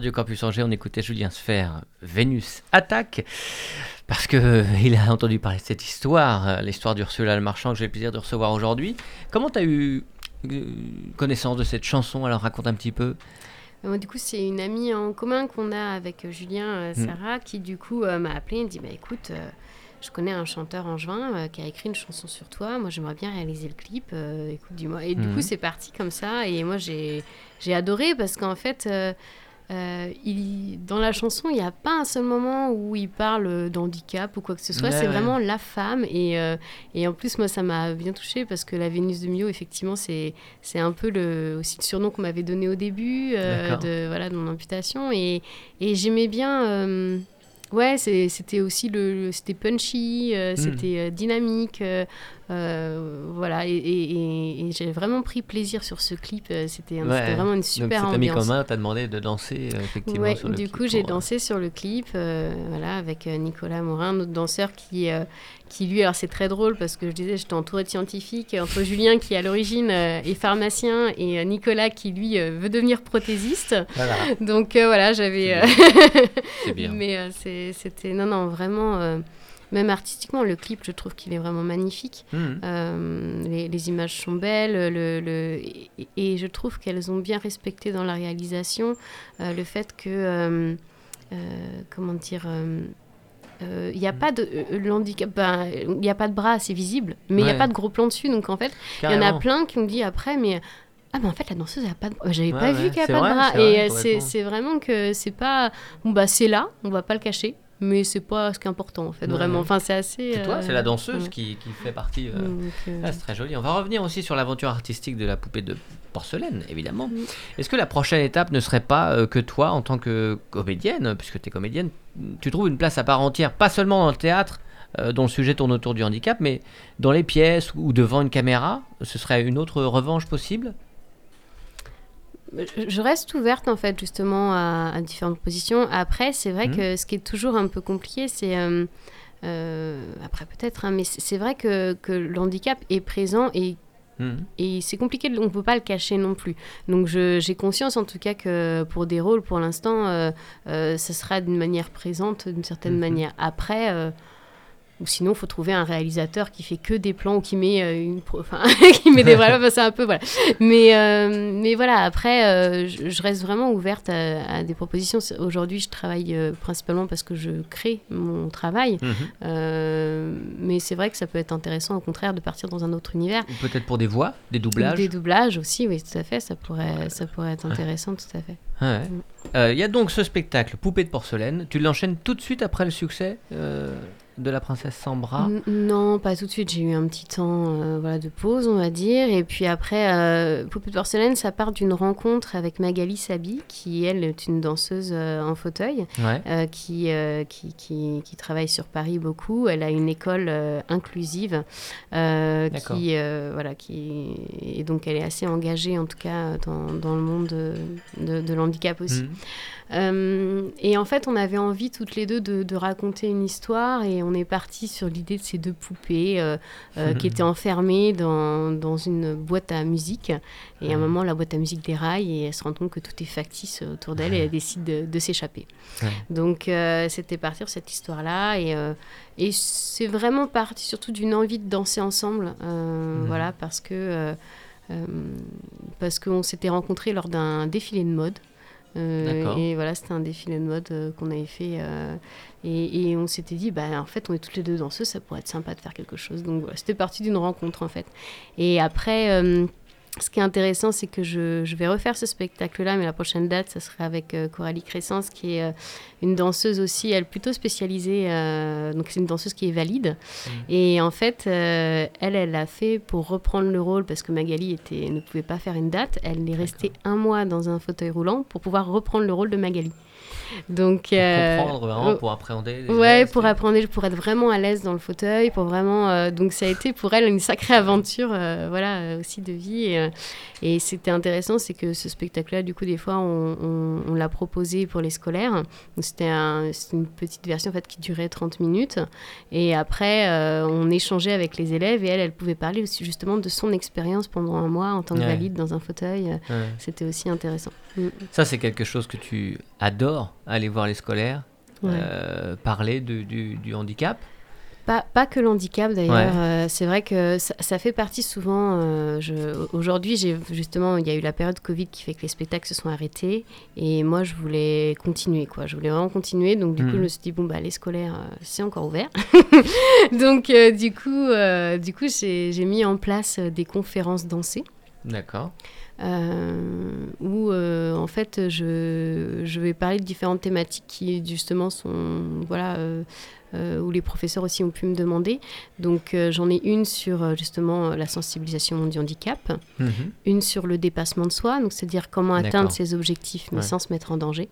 Radio Campus Angers, on écoutait Julien Sfer, Vénus attaque, parce que euh, il a entendu parler de cette histoire, euh, l'histoire d'Ursula le Marchand que j'ai le plaisir de recevoir aujourd'hui. Comment tu as eu euh, connaissance de cette chanson? Alors raconte un petit peu. Moi, du coup, c'est une amie en commun qu'on a avec Julien, euh, Mm. Sarah, qui du coup euh, m'a appelé et dit bah, écoute, euh, je connais un chanteur angevin euh, qui a écrit une chanson sur toi. Moi, j'aimerais bien réaliser le clip. écoute, dis-moi. Et du Mhm. coup, c'est parti comme ça. Et moi, j'ai j'ai adoré parce qu'en fait, euh, il, dans la chanson, il n'y a pas un seul moment où il parle d'handicap ou quoi que ce soit. Ouais, c'est ouais. vraiment la femme. Et, euh, et en plus, moi, ça m'a bien touchée parce que la Vénus de Mio, effectivement, c'est un peu le, aussi le surnom qu'on m'avait donné au début euh, de, voilà, de mon amputation. Et, et j'aimais bien. ouais, c'était aussi le, le- c'était punchy, euh, Mm. c'était dynamique. Euh, voilà, et, et- et- et j'ai vraiment pris plaisir sur ce clip. euh, C'était Ouais. vraiment une Donc super ami ambiance. commun t'a demandé de danser euh, effectivement Ouais, sur le du clip coup, j'ai dansé sur le clip, euh, voilà, avec Nicolas Morin, notre danseur qui, euh, qui lui, alors c'est très drôle parce que je disais, j'étais entourée de scientifiques, entre Julien qui à l'origine est pharmacien et Nicolas qui lui veut devenir prothésiste. Voilà, Donc voilà, j'avais. c'est [LAUGHS] bien. Mais c'était non, non, vraiment. Même artistiquement, le clip, je trouve qu'il est vraiment magnifique. Mhm. Euh, les, les images sont belles, le, le- et, et je trouve qu'elles ont bien respecté dans la réalisation euh, le fait que, euh, comment dire, euh, euh, il n'y a pas de euh, ben, il n'y a pas de bras, c'est visible, mais il n'y a pas de gros plan dessus, donc en fait, il y en a plein qui me disent après, mais ah mais en fait la danseuse elle a pas de bras. J'avais Ouais, pas ouais, vu qu'elle a pas vrai, de bras. Et c'est vraiment que c'est pas bon bah c'est là, on va pas le cacher, mais c'est pas ce qui est important en fait Ouais, vraiment. Enfin c'est assez. C'est toi, euh, c'est la danseuse ouais. qui, qui fait partie. euh, Donc, euh, Ah, c'est très joli. On va revenir aussi sur l'aventure artistique de la poupée de porcelaine, évidemment. Oui. Est-ce que la prochaine étape ne serait pas euh, que toi, en tant que comédienne, puisque tu es comédienne, tu trouves une place à part entière, pas seulement dans le théâtre, euh, dont le sujet tourne autour du handicap, mais dans les pièces ou devant une caméra Ce serait une autre revanche possible? Je reste ouverte en fait justement à, à différentes positions. Après, c'est vrai Mhm. que ce qui est toujours un peu compliqué, c'est euh, euh, après peut-être, hein, mais c'est vrai que, que le handicap est présent et Mhm. et c'est compliqué, on ne peut pas le cacher non plus. Donc j'ai conscience en tout cas que pour des rôles, pour l'instant, euh, euh, ce sera d'une manière présente, d'une certaine Mhm. manière. Après, ou sinon, il faut trouver un réalisateur qui fait que des plans ou qui met, euh, une pro- enfin, [LAUGHS] qui met des [LAUGHS] voilà, enfin, c'est un peu voilà. Mais, euh, mais voilà, après, euh, je, je reste vraiment ouverte à, à des propositions. Aujourd'hui, je travaille principalement parce que je crée mon travail. Mhm. Mais c'est vrai que ça peut être intéressant, au contraire, de partir dans un autre univers. Peut-être pour des voix, des doublages Des doublages aussi, oui, tout à fait. Ça pourrait, ça pourrait être intéressant, tout à fait. Ouais. Mm. Euh, Il y a donc ce spectacle, Poupée de porcelaine. Tu l'enchaînes tout de suite après le succès euh, de La Princesse sans bras Non, pas tout de suite. J'ai eu un petit temps euh, voilà, de pause, on va dire. Et puis après, euh, Poupée de porcelaine, ça part d'une rencontre avec Magali Sabi, qui, elle, est une danseuse euh, en fauteuil, Ouais. euh, qui, qui, qui, qui travaille sur Paris beaucoup. Elle a une école inclusive, qui, voilà, qui... Et donc, elle est assez engagée, en tout cas, dans, dans le monde de, de, de l'handicap aussi. Mhm. Euh, et en fait, on avait envie toutes les deux de, de raconter une histoire et on est parti sur l'idée de ces deux poupées euh, euh, qui étaient enfermées dans, dans une boîte à musique. Et à un moment, la boîte à musique déraille et elle se rend compte que tout est factice autour d'elle et elle décide de, de s'échapper. Ouais. Donc, c'était partir cette histoire-là et, et c'est vraiment parti surtout d'une envie de danser ensemble. Voilà, parce que. parce qu'on s'était rencontrés lors d'un défilé de mode. Euh, et voilà, c'était un défilé de mode euh, qu'on avait fait. euh, et, et on s'était dit, bah, en fait, on est toutes les deux danseuses, ça pourrait être sympa de faire quelque chose. Donc voilà, c'était parti d'une rencontre, en fait. Et après, ce qui est intéressant, c'est que je, je vais refaire ce spectacle-là, mais la prochaine date, ça serait avec euh, Coralie Crescence, qui est euh, une danseuse aussi, elle plutôt spécialisée. euh, donc c'est une danseuse qui est valide. Et en fait, elle, elle l'a fait pour reprendre le rôle parce que Magali était, ne pouvait pas faire une date. Elle est restée un mois dans un fauteuil roulant pour pouvoir reprendre le rôle de Magali. Donc, Pour euh, comprendre vraiment, euh, pour appréhender. Ouais, gestes pour apprendre, pour être vraiment à l'aise dans le fauteuil, pour vraiment. euh, donc ça a été pour elle une sacrée aventure, euh, voilà, euh, aussi de vie. Et, et c'était intéressant, c'est que ce spectacle-là, du coup, des fois, on, on- on l'a proposé pour les scolaires. C'était un- c'était une petite version en fait qui durait 30 minutes. Et après, on échangeait avec les élèves et elle, elle pouvait parler aussi justement de son expérience pendant un mois en tant que Ouais. valide dans un fauteuil. Ouais. C'était aussi intéressant. Mm. Ça, c'est quelque chose que tu adores, aller voir les scolaires, Ouais. euh, parler du, du- du handicap. Pas, pas que l'handicap d'ailleurs. Ouais. Euh, c'est vrai que ça, ça fait partie souvent. euh, Aujourd'hui, j'ai justement, il y a eu la période Covid qui fait que les spectacles se sont arrêtés. Et moi, je voulais continuer, quoi. Je voulais vraiment continuer. Donc, du coup, Mhm. je me suis dit, bon, bah, les scolaires, euh, c'est encore ouvert. [LAUGHS] donc, du coup, du coup j'ai mis en place des conférences dansées. D'accord. euh, où euh, en fait je, je vais parler de différentes thématiques qui justement sont voilà euh, euh, où les professeurs aussi ont pu me demander donc j'en ai une sur justement la sensibilisation du handicap Mhm. une sur le dépassement de soi donc c'est à dire comment atteindre ses objectifs mais Ouais. sans se mettre en danger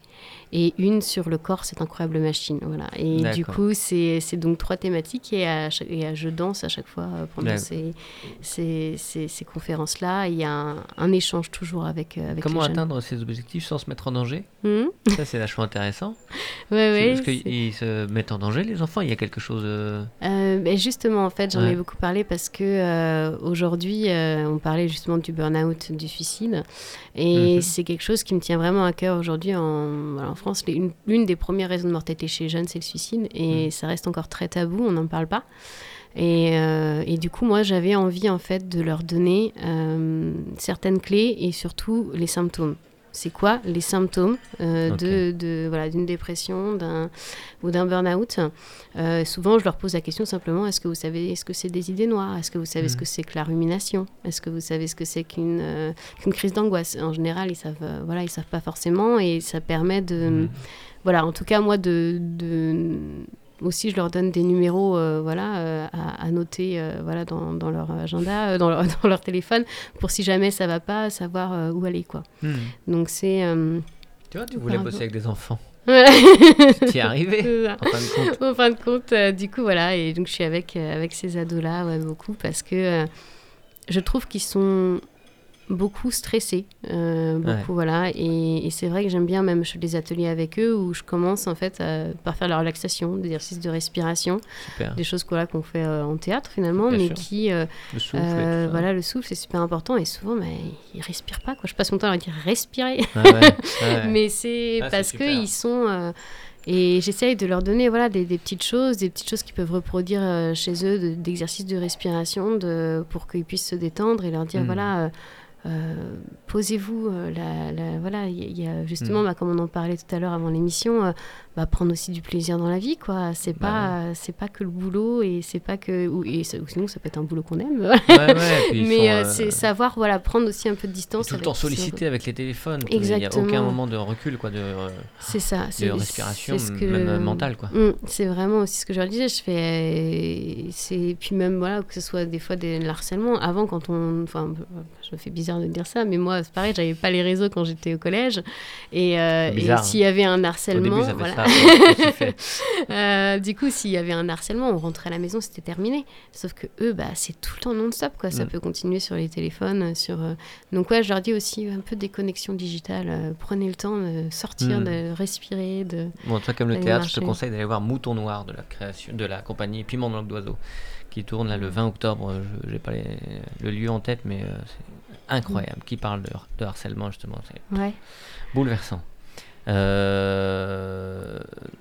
et une sur le corps cette incroyable machine voilà et du coup c'est donc trois thématiques et, à chaque- et à- je danse à chaque fois pendant ces, ces, ces, ces conférences là il y a un, un échange toujours avec, euh, avec Comment les atteindre ses objectifs sans se mettre en danger? Mhm. Ça, c'est vachement intéressant. [LAUGHS] Ouais, ouais, Parce qu'ils se mettent en danger, les enfants. Il y a quelque chose. euh, Euh, ben justement, en fait, j'en Ouais. ai beaucoup parlé parce que euh, aujourd'hui, euh, on parlait justement du burn-out, du suicide, et Mhm. c'est quelque chose qui me tient vraiment à cœur aujourd'hui en, voilà, en France. L'une des premières raisons de mortalité chez les jeunes, c'est le suicide, et Mhm. ça reste encore très tabou, on n'en parle pas. Et, euh, et du coup, moi, j'avais envie en fait de leur donner euh, certaines clés et surtout les symptômes. C'est quoi les symptômes euh, de, de voilà d'une dépression, d'un ou d'un burn-out? Euh, Souvent, je leur pose la question simplement est-ce que vous savez est-ce que c'est des idées noires? Est-ce que vous savez ce Mhm. que c'est que la rumination? Est-ce que vous savez ce que c'est qu'une euh, qu'une crise d'angoisse? En général, ils savent voilà ils savent pas forcément et ça permet de Mhm. voilà, en tout cas, moi, de, de- aussi, je leur donne des numéros euh, voilà, euh, à, à noter euh, voilà, dans, dans leur agenda, euh, dans, leur, [LAUGHS] dans leur téléphone, pour si jamais ça va pas, savoir euh, où aller. Quoi. hmm. Donc, c'est. euh, Tu vois, tu voulais bosser avec des enfants. [LAUGHS] Tu y es arrivé, en fin de compte. En fin de compte, euh, du coup, voilà. Et donc, je suis avec, euh, avec ces ados-là, ouais, beaucoup, parce que euh, je trouve qu'ils sont beaucoup stressés. euh, beaucoup, voilà. Et, et c'est vrai que j'aime bien, même, je fais des ateliers avec eux où je commence, en fait, à- par faire la relaxation, des exercices de respiration, Super. des choses voilà, qu'on fait euh, en théâtre, finalement, Bien mais sûr. qui. euh, Le souffle. voilà, le souffle, c'est super important. Et souvent, mais, ils respirent pas, quoi. Je passe mon temps à leur dire respirer. Ah ouais, [LAUGHS] ouais. Mais c'est Ah, parce qu'ils sont. et j'essaye de leur donner voilà, des, des petites choses, des petites choses qu'ils peuvent reproduire euh, chez eux, de- d'exercices de, respiration de, pour qu'ils puissent se détendre et leur dire Mm. voilà, euh, euh, posez-vous. euh, la, la- voilà, il y, a- il y a justement, Mm. bah, comme on en parlait tout à l'heure avant l'émission, euh, bah, prendre aussi du plaisir dans la vie. quoi. C'est Bah pas, c'est pas que le boulot et c'est pas que. Ou, et sinon, ça peut être un boulot qu'on aime. Ouais, ouais, [LAUGHS] Mais c'est savoir voilà, prendre aussi un peu de distance. tout le avec temps sollicité avec les téléphones. Il n'y a aucun moment de recul, quoi, de, C'est ça. de c'est- respiration, c'est ce que- même mentale, quoi. Mm, c'est vraiment aussi ce que je leur disais. Je fais, c'est puis même voilà que ce soit des fois des harcèlements. Avant, quand on, enfin, je me fais bizarre de dire ça, mais moi c'est pareil, j'avais pas les réseaux quand j'étais au collège. Et, euh, et s'il y avait un harcèlement, début, voilà. ça. [LAUGHS] Euh, du coup, s'il y avait un harcèlement, on rentrait à la maison, c'était terminé. Sauf que eux, bah, c'est tout le temps non-stop, quoi. Ça Mm. peut continuer sur les téléphones, sur. euh, Donc ouais, je leur dis aussi un peu des connexions digitales. prenez le temps de sortir, Mm. de respirer, de. Bon, toi, comme le théâtre, je te conseille d'aller voir Mouton Noir de la création de la compagnie Piment dans l'Oc d'Oiseau, qui tourne là le 20 octobre. Je n'ai pas les- le lieu en tête, mais euh, incroyable. Qui parle de, de harcèlement, justement. C'est Ouais. bouleversant. Euh...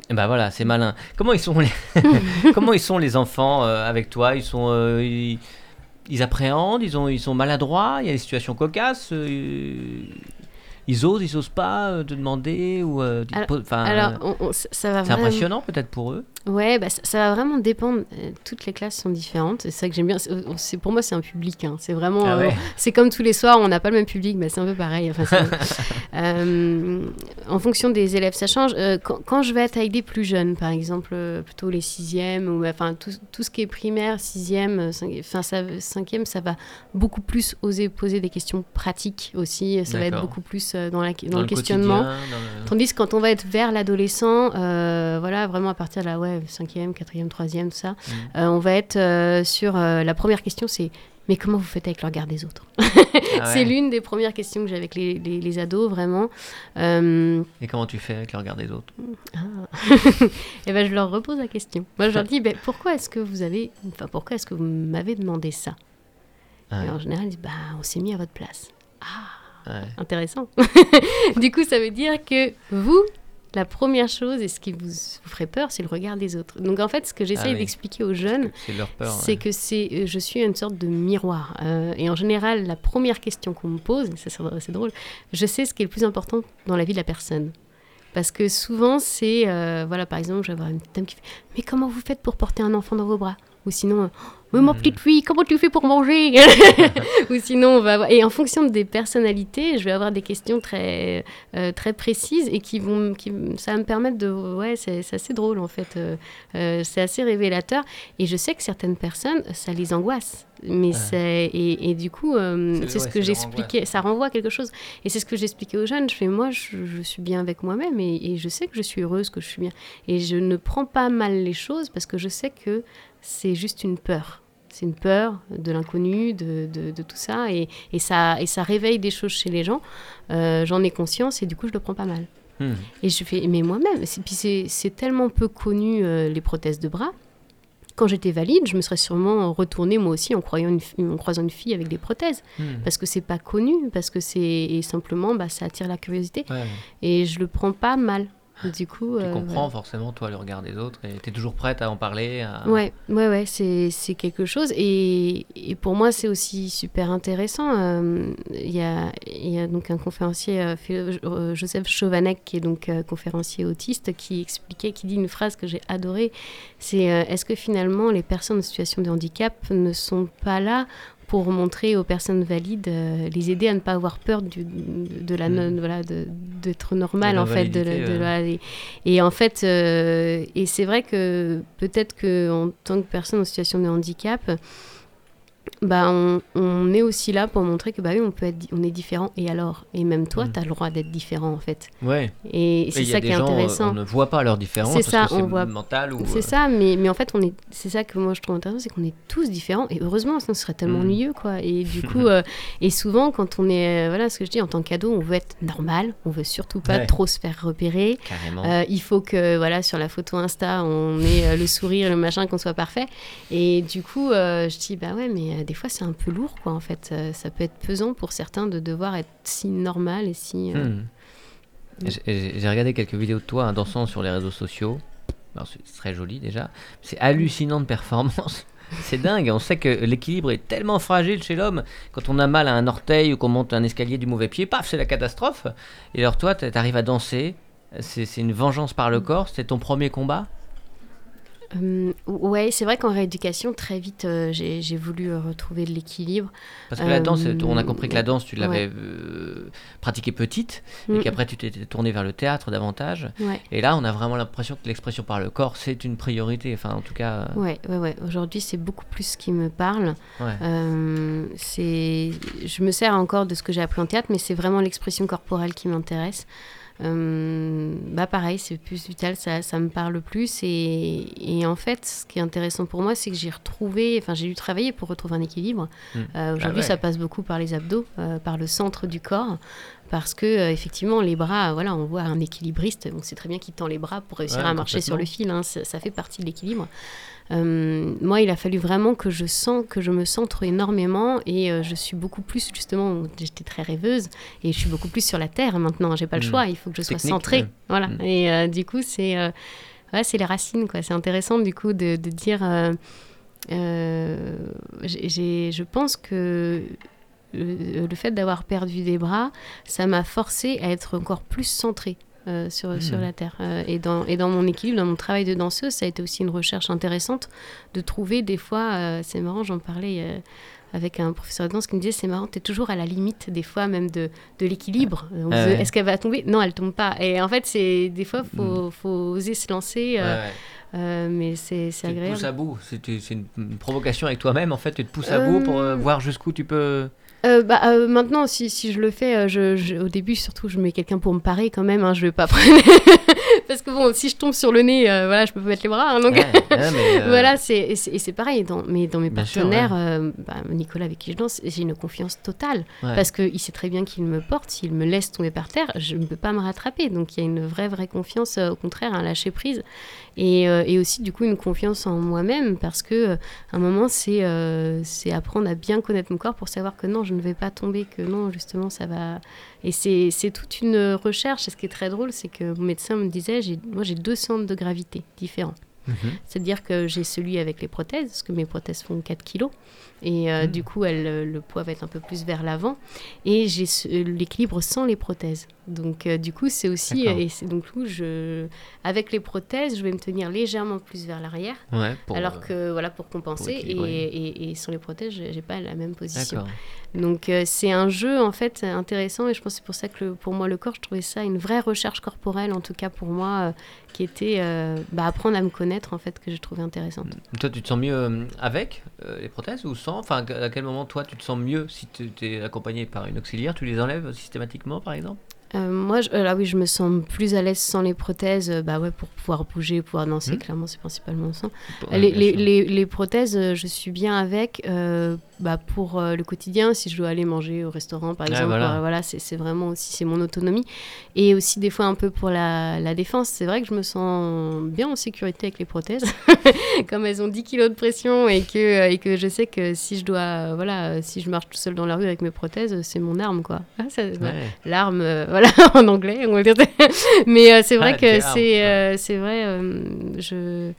et ben voilà, c'est malin. Comment ils sont les, [LAUGHS] [LAUGHS] comment ils sont les enfants euh, avec toi? Ils sont, euh, ils... ils appréhendent, ils, ont, ils sont maladroits, il y a des situations cocasses. Ils osent, ils osent pas euh, de demander ou euh, Alors- Alors, euh, on- on- ça va c'est vraiment... impressionnant peut-être pour eux. Ouais, bah, ça, ça va vraiment dépendre. Euh, Toutes les classes sont différentes. C'est ça que j'aime bien. C'est- pour moi, c'est un public. hein. C'est vraiment. Ah euh, c'est comme tous les soirs, on n'a pas le même public. Bah, c'est un peu pareil. Enfin, [LAUGHS] Euh, en fonction des élèves, ça change. Quand, quand je vais être avec des plus jeunes, par exemple, plutôt les sixièmes ou enfin tout, tout ce qui est primaire, sixième, euh, cinqui- enfin ça, cinquième, ça va beaucoup plus oser poser des questions pratiques aussi. Ça va être beaucoup plus dans, la, dans, Dans, le, questionnement. quotidien, dans le- Tandis que quand on va être vers l'adolescent, euh, voilà, vraiment à partir de la ouais, 5e, 4e, 3e, tout ça, Mm. euh, on va être euh, sur euh, la première question, c'est mais comment vous faites avec le regard des autres? Ah [LAUGHS] C'est l'une des premières questions que j'ai avec les, les- les ados, vraiment. Euh, Et comment tu fais avec le regard des autres? [LAUGHS] Et ben je leur repose la question. Moi, je leur dis, ben, pourquoi est-ce que vous avez, enfin, pourquoi est-ce que vous m'avez demandé ça? Ouais, Et en général, ils disent, bah, on s'est mis à votre place. Ouais. Intéressant. [LAUGHS] du coup, ça veut dire que vous, la première chose et ce qui vous, ferait peur, c'est le regard des autres. Donc en fait, ce que j'essaye Ah oui. d'expliquer aux jeunes, C'est leur peur. c'est ouais. que c'est, euh, je suis une sorte de miroir. Euh, et en général, la première question qu'on me pose, ça, c'est drôle, je sais ce qui est le plus important dans la vie de la personne. Parce que souvent, c'est, euh, voilà, par exemple, je vais avoir une dame qui fait Mais comment vous faites pour porter un enfant dans vos bras? Ou sinon, Mais ma Mhm. petite fille, comment tu fais pour manger [LAUGHS] Ou sinon, on va avoir... Et en fonction des personnalités, je vais avoir des questions très, euh, très précises et qui vont, qui, ça va me permettre de. Ouais, c'est assez drôle en fait. Euh, euh, c'est assez révélateur. Et je sais que certaines personnes, ça les angoisse. Mais c'est. Et, et du coup, euh, C'est- ce que j'expliquais. Ça renvoie à quelque chose. Et c'est ce que j'expliquais aux jeunes. Je fais, moi, je, je suis bien avec moi-même et, et je sais que je suis heureuse, que je suis bien. Et je ne prends pas mal les choses parce que je sais que c'est juste une peur. C'est une peur de l'inconnu, de, de, de tout ça. Et, et ça. et ça réveille des choses chez les gens. Euh, J'en ai conscience et du coup, je le prends pas mal. Hmm. Et je fais, mais moi-même, c'est- puis c'est tellement peu connu euh, les prothèses de bras. Quand j'étais valide, je me serais sûrement retournée moi aussi en, croyant une, fi- en croisant une fille avec des prothèses. Hmm. Parce que c'est pas connu, parce que c'est simplement, bah, ça attire la curiosité. Ouais. Et je le prends pas mal. Du coup, Tu euh, comprends forcément, toi, le regard des autres, et tu es toujours prête à en parler. à- Ouais, ouais, ouais, c'est c'est quelque chose. Et, et pour moi, c'est aussi super intéressant. Euh, Il y, a, y a donc un conférencier, euh, Joseph Chovanec, qui est donc conférencier autiste, qui expliquait, qui dit une phrase que j'ai adorée. C'est est-ce que finalement les personnes en situation de handicap ne sont pas là pour montrer aux personnes valides, euh, les aider à ne pas avoir peur du, de la Mm. non, voilà, d'être normal en fait, de, de ouais. la- et, et en fait, euh, et c'est vrai que peut-être que en tant que personne en situation de handicap, bah on, on est aussi là pour montrer que bah oui, on peut être, on est différent. Et alors, et même toi, Mm. tu as le droit d'être différent en fait. Ouais. Et c'est ça qui est gens, intéressant. On ne voit pas leur différence C'est ça, que on voit- mental ou. C'est euh, ça, mais, mais en fait, on est, c'est ça que moi je trouve intéressant, c'est qu'on est tous différents. Et heureusement, sinon ce serait tellement Mm. ennuyeux, quoi. Et du [LAUGHS] coup, euh, et souvent, quand on est, euh, voilà ce que je dis, en tant qu'ado, on veut être normal, on veut surtout pas Ouais. trop se faire repérer. Carrément. Il faut que, voilà, sur la photo Insta, on ait le sourire, le machin, qu'on soit parfait. Et du coup, je dis, bah ouais, mais des fois, c'est un peu lourd, quoi, en fait. Euh, ça peut être pesant pour certains de devoir être si normal et si. euh, Hmm. J'ai- regardé quelques vidéos de toi hein, dansant sur les réseaux sociaux. C'est très joli déjà. C'est hallucinant de performance. [LAUGHS] C'est dingue. On sait que l'équilibre est tellement fragile chez l'homme. Quand on a mal à un orteil ou qu'on monte un escalier du mauvais pied, paf, c'est la catastrophe. Et alors toi, tu arrives à danser. C'est c'est une vengeance par le corps. C'était ton premier combat? Euh, ouais, c'est vrai qu'en rééducation, très vite, euh, j'ai voulu euh, retrouver de l'équilibre. Parce que la danse, Euh, on a compris que la danse, tu l'avais ouais. pratiquée petite. Mm. Et qu'après, tu t'es tourné vers le théâtre davantage. Ouais, Et là, on a vraiment l'impression que l'expression par le corps, c'est une priorité. Enfin, en tout cas. ouais, ouais. ouais. Aujourd'hui, c'est beaucoup plus ce qui me parle. c'est, je me sers encore de ce que j'ai appris en théâtre, mais c'est vraiment l'expression corporelle qui m'intéresse. Euh, bah pareil, c'est plus vital, ça, ça me parle plus. Et, et en fait, ce qui est intéressant pour moi, c'est que j'ai retrouvé, enfin j'ai dû travailler pour retrouver un équilibre. Mm. Euh, Aujourd'hui, ouais. ça passe beaucoup par les abdos, euh, par le centre du corps. Parce que euh, effectivement, les bras, voilà, on voit un équilibriste, on sait très bien qu'il tend les bras pour réussir Ouais, à marcher sur le fil. hein, ça, ça fait partie de l'équilibre. Euh, moi, il a fallu vraiment que je sens que je me centre énormément et euh, je suis beaucoup plus justement. J'étais très rêveuse et je suis beaucoup plus sur la terre maintenant. J'ai pas le Mm. choix. Il faut que je sois centrée. ouais. Voilà. Mm. Et euh, du coup, c'est ouais, c'est les racines quoi. C'est intéressant du coup de, de dire. j'ai- je pense que le, le fait d'avoir perdu des bras, ça m'a forcé à être encore plus centrée. Euh, sur, sur la terre Euh, et, dans, et dans mon équilibre, dans mon travail de danseuse, ça a été aussi une recherche intéressante de trouver des fois, euh, c'est marrant, j'en parlais avec un professeur de danse qui me disait c'est marrant, tu es toujours à la limite des fois même de, de l'équilibre. Ah ouais. Est-ce qu'elle va tomber? Non, elle tombe pas. Et en fait, c'est des fois, faut, faut oser se lancer, Ouais, euh, mais c'est Tu c'est te agréable. pousses à bout. C'est une, une provocation avec toi-même, en fait. Tu te pousses à bout pour Euh, voir jusqu'où tu peux. Euh, bah, euh, maintenant, si, si je le fais, euh, je, je- au début, surtout, je mets quelqu'un pour me parer quand même. Hein, je vais pas [LAUGHS] prendre. Parce que bon, si je tombe sur le nez, euh, voilà, je peux pas mettre les bras. hein, donc. Ouais, ouais, mais, [LAUGHS] euh, Voilà, c'est, et c'est pareil. Dans, mais dans mes Bien sûr, partenaires, euh, bah, Nicolas avec qui je danse, j'ai une confiance totale. Parce qu'il sait très bien qu'il me porte. S'il me laisse tomber par terre, je ne peux pas me rattraper. Donc il y a une vraie, vraie confiance, euh, au contraire, un lâcher prise. Et, et aussi, du coup, une confiance en moi-même. Parce que un moment, c'est, c'est apprendre à bien connaître mon corps pour savoir que non, je ne vais pas tomber, que non, justement, ça va. Et c'est, toute une recherche. Et ce qui est très drôle, c'est que mon médecin me disait moi, j'ai deux centres de gravité différents. Mhm. C'est-à-dire que j'ai celui avec les prothèses, parce que mes prothèses font 4 kilos. Et euh, Mhm. du coup, euh, le poids va être un peu plus vers l'avant. Et j'ai euh, l'équilibre sans les prothèses. Donc, euh, du coup, c'est aussi. Et donc, je, avec les prothèses, je vais me tenir légèrement plus vers l'arrière. Ouais, alors euh, que, voilà, pour compenser. et, et, et sans les prothèses, j'ai pas la même position. Donc euh, c'est un jeu en fait intéressant et je pense c'est pour ça que pour moi le corps, je trouvais ça une vraie recherche corporelle en tout cas pour moi euh, qui était euh, bah, apprendre à me connaître en fait que j'ai trouvé intéressante. Toi, tu te sens mieux avec les prothèses ou sans? Enfin, à quel moment, toi, tu te sens mieux si tu es accompagné par une auxiliaire? Tu les enlèves systématiquement, par exemple? Euh, moi je, euh, là oui je me sens plus à l'aise sans les prothèses euh, bah ouais pour pouvoir bouger pouvoir danser Mhm. clairement c'est principalement ça. Ouais, les, bien les, les, les prothèses euh, je suis bien avec bah, pour le quotidien si je dois aller manger au restaurant par Ouais, exemple voilà. voilà c'est c'est vraiment aussi c'est mon autonomie et aussi des fois un peu pour la, la défense c'est vrai que je me sens bien en sécurité avec les prothèses [LAUGHS] comme elles ont 10 kilos de pression et que, et que je sais que si je dois voilà si je marche tout seul dans la rue avec mes prothèses c'est mon arme quoi Ah, Ouais. l'arme voilà [LAUGHS] en anglais on va dire [LAUGHS] mais euh, c'est vrai Ah, que c'est euh, c'est vrai euh, je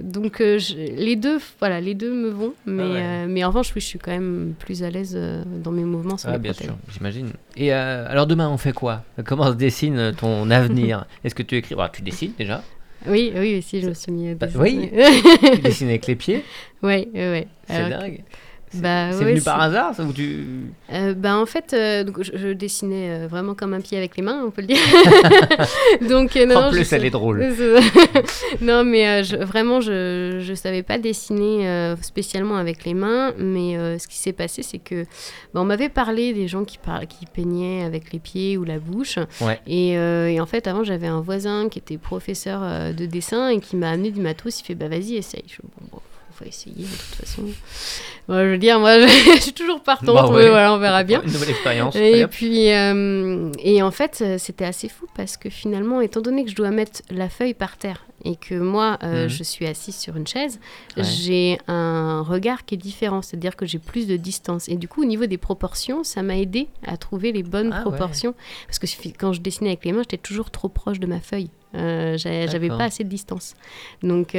donc je- les deux voilà les deux me vont mais Ah ouais. mais en revanche oui je suis quand même plus à l'aise dans mes mouvements sans Ah, les bien sûr, j'imagine. Et alors demain, on fait quoi? Comment se dessine ton [LAUGHS] avenir? Est-ce que tu écris? Bah, Tu dessines déjà. oui oui si je me suis mis à Bah, dessiner. Tu dessines avec les pieds. ouais ouais ouais C'est dingue. C'est bah, ouais, venu par hasard ça, ou tu... Euh, bah, en fait, euh, donc, je, je dessinais euh, vraiment comme un pied avec les mains, on peut le dire. [LAUGHS] donc, euh, non, En plus, je elle est drôle. [LAUGHS] non, mais je- vraiment, je ne savais pas dessiner spécialement avec les mains. Mais ce qui s'est passé, c'est que bah, on m'avait parlé des gens qui, par- qui peignaient avec les pieds ou la bouche. Ouais. Et, et en fait, avant, j'avais un voisin qui était professeur de dessin et qui m'a amené du matos. Il fait Bah, vas-y, essaye. Je fais, bon, bon, faut essayer de toute façon. Bon, je veux dire, moi, [LAUGHS] je, suis toujours partante. Bah ouais. mais voilà, on verra bien. Une nouvelle expérience. Et puis, euh, et en fait, c'était assez fou parce que finalement, étant donné que je dois mettre la feuille par terre et que moi, euh, Mhm. je suis assise sur une chaise, Ouais. j'ai un regard qui est différent, c'est-à-dire que j'ai plus de distance. Et du coup, au niveau des proportions, ça m'a aidé à trouver les bonnes Ah ouais. proportions. Parce que quand je dessinais avec les mains, j'étais toujours trop proche de ma feuille. Euh, j'a- J'avais pas assez de distance. Donc,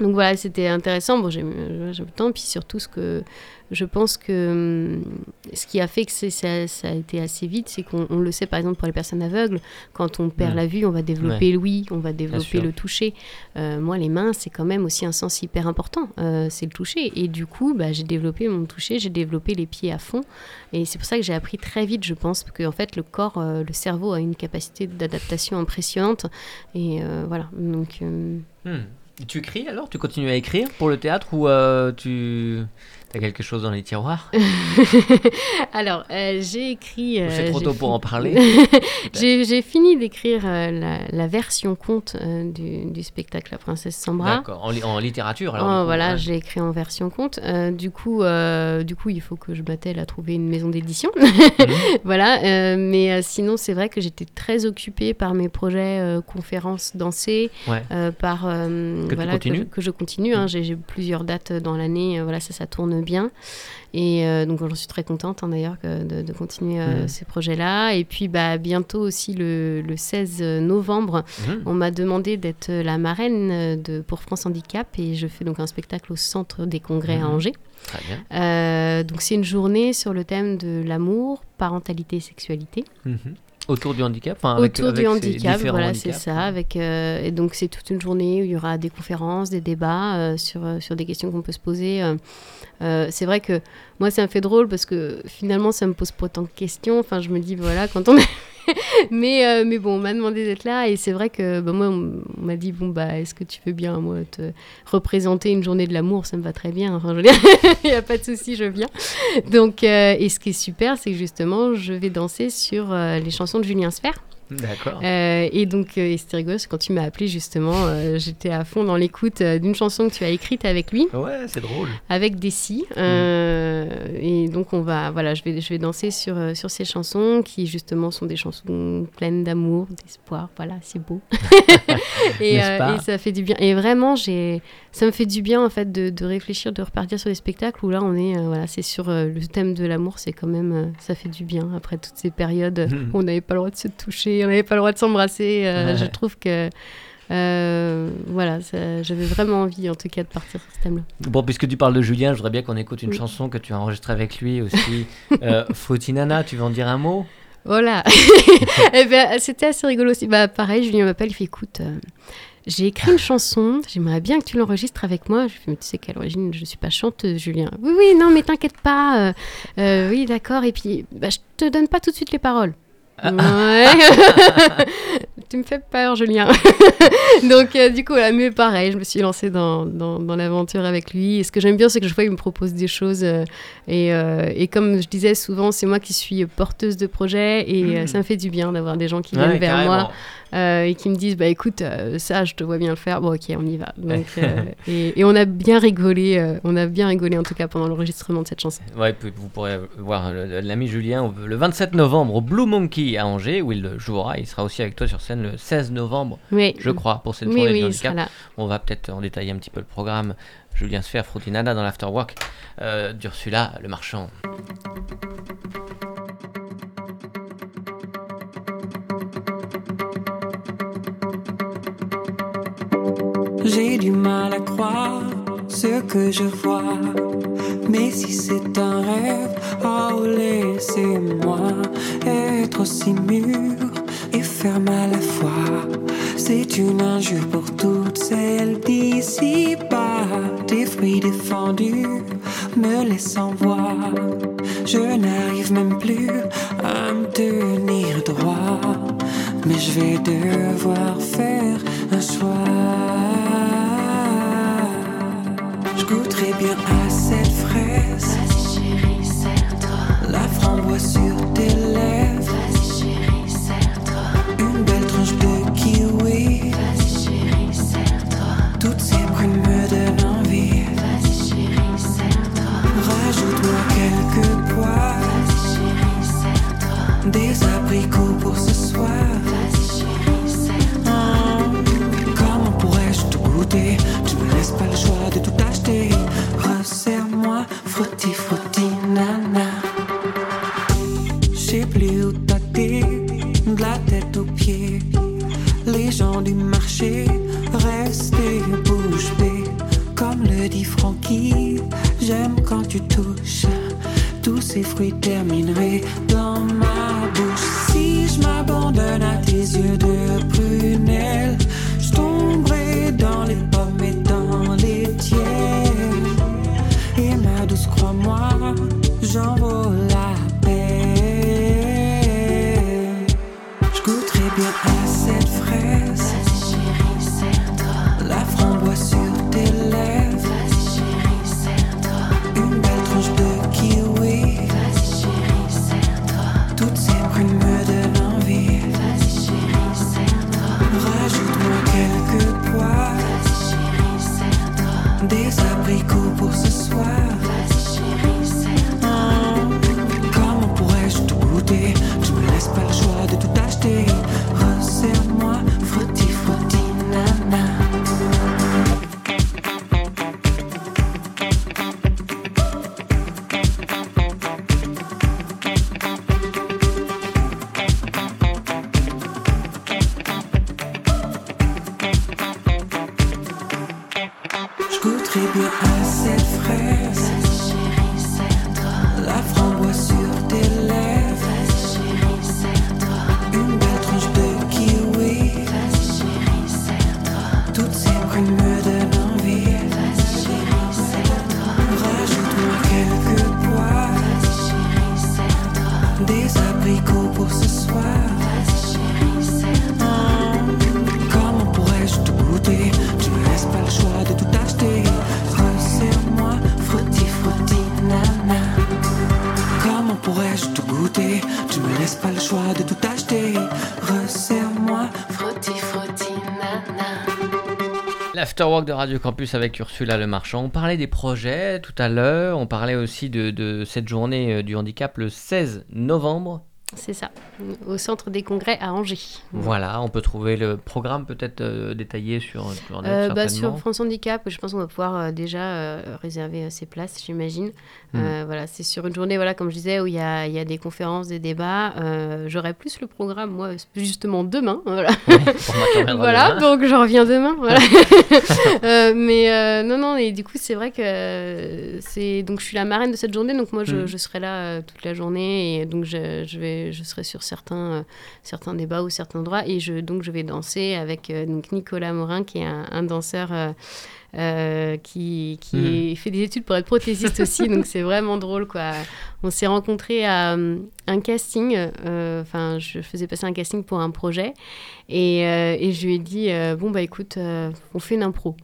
donc voilà, c'était intéressant. Bon, j'ai le temps. Puis surtout, ce que je pense que hum, ce qui a fait que ça, ça a été assez vite, c'est qu'on on le sait par exemple pour les personnes aveugles, quand on perd la vue, on va développer l'ouïe, on va développer le toucher. Euh, moi, les mains, c'est quand même aussi un sens hyper important, euh, c'est le toucher. Et du coup, bah, j'ai développé mon toucher, j'ai développé les pieds à fond. Et c'est pour ça que j'ai appris très vite, je pense, parce qu'en fait, le corps, euh, le cerveau a une capacité d'adaptation impressionnante. Et voilà, donc... euh, Hmm. Tu écris alors? Tu continues à écrire pour le théâtre ou euh, tu as quelque chose dans les tiroirs? [LAUGHS] Alors, euh, j'ai écrit... C'est euh, trop tôt pour en parler? [LAUGHS] J'ai fini d'écrire euh, la, la version conte du, du spectacle La Princesse sans bras. D'accord, en, li- en littérature alors. Oh, voilà, ouais. j'ai écrit en version conte. Du coup, du coup, il faut que je m'attelle à trouver une maison d'édition. Mhm. [LAUGHS] voilà, mais sinon, c'est vrai que j'étais très occupée par mes projets conférences dansées, Ouais. par Que voilà que je continue. hein. Mhm. J'ai plusieurs dates dans l'année. voilà, ça, ça tourne bien. Et euh, donc j'en suis très contente hein, d'ailleurs de, de continuer euh, ces projets-là. Et puis bah, bientôt aussi le, le 16 novembre, Mhm. on m'a demandé d'être la marraine euh, de, pour France Handicap et je fais donc un spectacle au centre des congrès à Mhm. Angers. Très bien. Euh, donc c'est une journée sur le thème de l'amour, parentalité sexualité. Autour du handicap enfin, avec- Autour du avec handicap, voilà, c'est ça. Avec, euh, et donc c'est toute une journée où il y aura des conférences, des débats euh, sur, euh, sur des questions qu'on peut se poser. euh. C'est vrai que moi, ça me fait drôle parce que finalement, ça me pose pas autant de questions. Enfin, je me dis, voilà, quand on [LAUGHS] est... [LAUGHS] mais, euh, mais bon, on m'a demandé d'être là et c'est vrai que bah, moi, on m'a dit, bon, bah, est-ce que tu veux bien, moi, te représenter une journée de l'amour? Ça me va très bien. Enfin, je veux dire, [LAUGHS] il n'y a pas de souci, je viens. Donc, euh, et ce qui est super, c'est que justement, je vais danser sur euh, les chansons de Julien Sfer. D'accord. Euh, et donc, euh, et c'était rigolo, quand tu m'as appelé, justement, euh, j'étais à fond dans l'écoute euh, d'une chanson que tu as écrite avec lui, Ouais, c'est drôle. avec Desi. Euh, Et donc, on va, voilà, je vais, je vais danser sur, sur ces chansons qui, justement, sont des chansons pleines d'amour, d'espoir. Voilà, c'est beau. [LAUGHS] et, ça fait du bien. Et vraiment, j'ai, ça me fait du bien, en fait, de, de réfléchir, de repartir sur des spectacles où là, on est, voilà, c'est sur le thème de l'amour, c'est quand même, ça fait du bien après toutes ces périodes Mhm. où on n'avait pas le droit de se toucher, on n'avait pas le droit de s'embrasser. euh, Ouais. Je trouve que. euh, voilà, j'avais vraiment envie en tout cas de partir sur ce thème-là. Bon, puisque tu parles de Julien, je voudrais bien qu'on écoute une Oui. chanson que tu as enregistrée avec lui aussi. euh, [LAUGHS] Frutinana, tu veux en dire un mot? Voilà. [LAUGHS] Eh ben, C'était assez rigolo aussi. Bah, pareil, Julien m'appelle, il fait écoute, euh, j'ai écrit une chanson, j'aimerais bien que tu l'enregistres avec moi. Je lui mais tu sais qu'à l'origine, je ne suis pas chanteuse, Julien. Oui, oui, non, mais t'inquiète pas. euh, oui, d'accord. Et puis, bah, je te donne pas tout de suite les paroles. Ouais. [LAUGHS] tu me fais peur, Julien. [LAUGHS] Donc, euh, du coup, voilà, mais pareil, je me suis lancée dans, dans, dans l'aventure avec lui. Et ce que j'aime bien, c'est que je vois qu'il me propose des choses. euh, et, euh, et comme je disais souvent, c'est moi qui suis porteuse de projet. Et Mhm. ça me fait du bien d'avoir des gens qui Ouais, viennent vers carrément. moi et qui me disent bah écoute, euh, ça, je te vois bien le faire. Bon, ok, on y va. [LAUGHS] Donc, euh, et, et on a bien rigolé. euh, on a bien rigolé, en tout cas, pendant l'enregistrement de cette chanson. Ouais, vous pourrez voir l'ami Julien le 27 novembre au Blue Monkey à Angers, où il jouera. Il sera aussi avec toi sur scène le 16 novembre, Oui, je crois, pour cette oui, journée oui, sera handicap. On va peut-être en détailler un petit peu le programme. Julien Sfer, Frutinana dans l'Afterwork euh, d'Ursula Le Marchand. J'ai du mal à croire ce que je vois. Mais si c'est un rêve, oh laissez-moi être aussi mûr et ferme à la fois. C'est une injure pour toutes celles d'ici bas. Des fruits défendus me laissant voir. Je n'arrive même plus à me tenir droit. Mais je vais devoir faire un choix. Je goûterai bien à cette fraise. Vas-y chérie, serre-toi. La framboise sur tes lèvres. L'Afterwork de Radio Campus avec Ursula Le Marchand. On parlait des projets tout à l'heure. On parlait aussi de, cette journée euh, du handicap le 16 novembre. C'est ça, au centre des congrès à Angers. Voilà, on peut trouver le programme peut-être euh, détaillé sur Internet, Euh, bah, sur France Handicap, je pense qu'on va pouvoir euh, déjà réserver ses places, j'imagine. Hmm. Voilà, c'est sur une journée, voilà, comme je disais, où il y a, y a des conférences, des débats. J'aurai plus le programme, moi, justement demain. Voilà. Ouais, reviendras [LAUGHS] voilà, donc je reviens demain. Voilà. [LAUGHS] [LAUGHS] Mais non, non, et du coup, c'est vrai que c'est donc je suis la marraine de cette journée, donc moi je, je serai là toute la journée et donc je, je vais, je serai sur certains, euh, certains débats ou certains droits et je donc je vais danser avec euh, donc Nicolas Morin qui est un, un danseur. euh, euh, qui, qui Mhm. est- fait des études pour être prothésiste aussi, [LAUGHS] donc c'est vraiment drôle quoi. On s'est rencontrés à euh, un casting, euh, enfin je faisais passer un casting pour un projet et, euh, et je lui ai dit euh, bon bah écoute, euh, on fait une impro.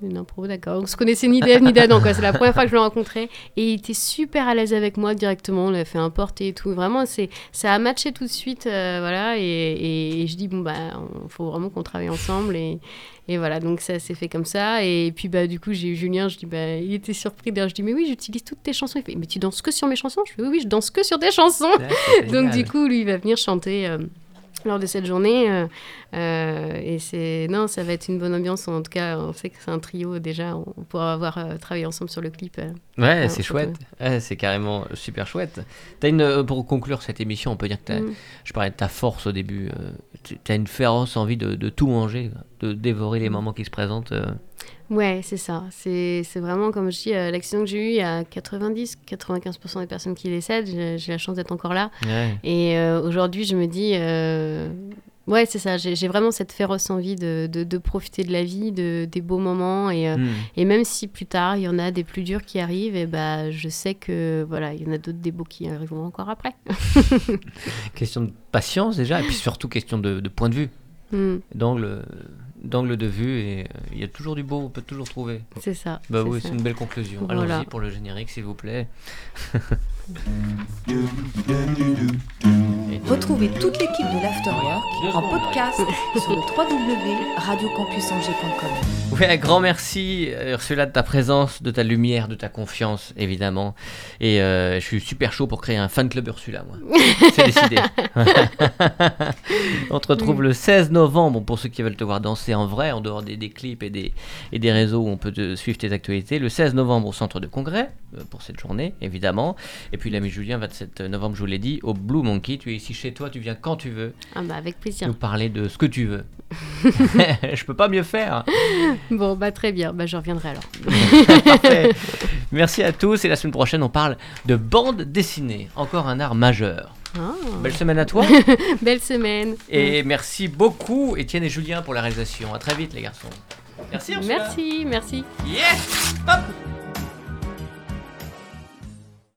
On fait Une impro, d'accord. On se connaissait ni d'Ève ni d'Adam, quoi. C'est la première fois que je le rencontrais. Et il était super à l'aise avec moi directement. On a fait un porté et tout. Vraiment, c'est, ça a matché tout de suite. euh, voilà. Et, et- et je dis, bon, bah, il faut vraiment qu'on travaille ensemble. Et, et voilà, donc ça s'est fait comme ça. Et puis, bah, du coup, j'ai eu Julien. Je dis, bah, il était surpris. D'ailleurs, je dis, mais oui, j'utilise toutes tes chansons. Il fait, mais tu danses que sur mes chansons? Je fais, oui, oui, je danse que sur tes chansons. [LAUGHS] Donc du coup, lui, il va venir chanter euh, lors de cette journée. euh, euh, et c'est non, ça va être une bonne ambiance. En tout cas, on sait que c'est un trio déjà. On pourra avoir euh, travaillé ensemble sur le clip. Ouais, c'est chouette. Ouais, c'est carrément super chouette. T'as une, pour conclure cette émission, on peut dire que t'as- Mm. je parlais de ta force au début. Tu as une féroce envie de, de tout manger, de dévorer Mm. les moments qui se présentent. euh. Ouais, c'est ça. C'est vraiment, comme je dis, euh, l'accident que j'ai eu, il y a 90-95% des personnes qui décèdent. J'ai j'ai la chance d'être encore là. Ouais. Et euh, aujourd'hui, je me dis, euh, ouais, c'est ça. J'ai vraiment cette féroce envie de, de, de profiter de la vie, de, des beaux moments. Et, euh, Mm. Et même si plus tard, il y en a des plus durs qui arrivent, et bah, je sais que voilà, il y en a d'autres des beaux qui arriveront encore après. [LAUGHS] Question de patience déjà, et puis surtout question de, de point de vue, Hmm, d'angle, d'angle de vue, et euh, il y a toujours du beau, on peut toujours trouver. c'est ça. Bah oui, c'est une belle conclusion. Voilà. Allons-y pour le générique, s'il vous plaît. [LAUGHS] Retrouvez toute l'équipe de l'Afterwork en podcast sur le www.radiocampusangers.com. Oui, un grand merci euh, Ursula de ta présence, de ta lumière, de ta confiance, évidemment. Et euh, je suis super chaud pour créer un fan club Ursula, moi. [LAUGHS] C'est décidé. [LAUGHS] On te retrouve le 16 novembre pour ceux qui veulent te voir danser en vrai, en dehors des, des clips et des, et des réseaux où on peut te suivre tes actualités. Le 16 novembre au centre de congrès, euh, pour cette journée, évidemment. Et puis l'ami Julien, 27 novembre, je vous l'ai dit, au Blue Monkey. Tu es ici chez toi, tu viens quand tu veux, Ah bah, avec plaisir. nous parler de ce que tu veux. [LAUGHS] [LAUGHS] je peux pas mieux faire. Bon, bah très bien. Bah, je reviendrai alors. [LAUGHS] Parfait. Merci à tous et la semaine prochaine on parle de bande dessinée, encore un art majeur. Ah, Belle semaine à toi belle semaine. et merci beaucoup Étienne et Julien pour la réalisation. À très vite les garçons. Merci. Ursula. Merci, merci. Yes. Hop.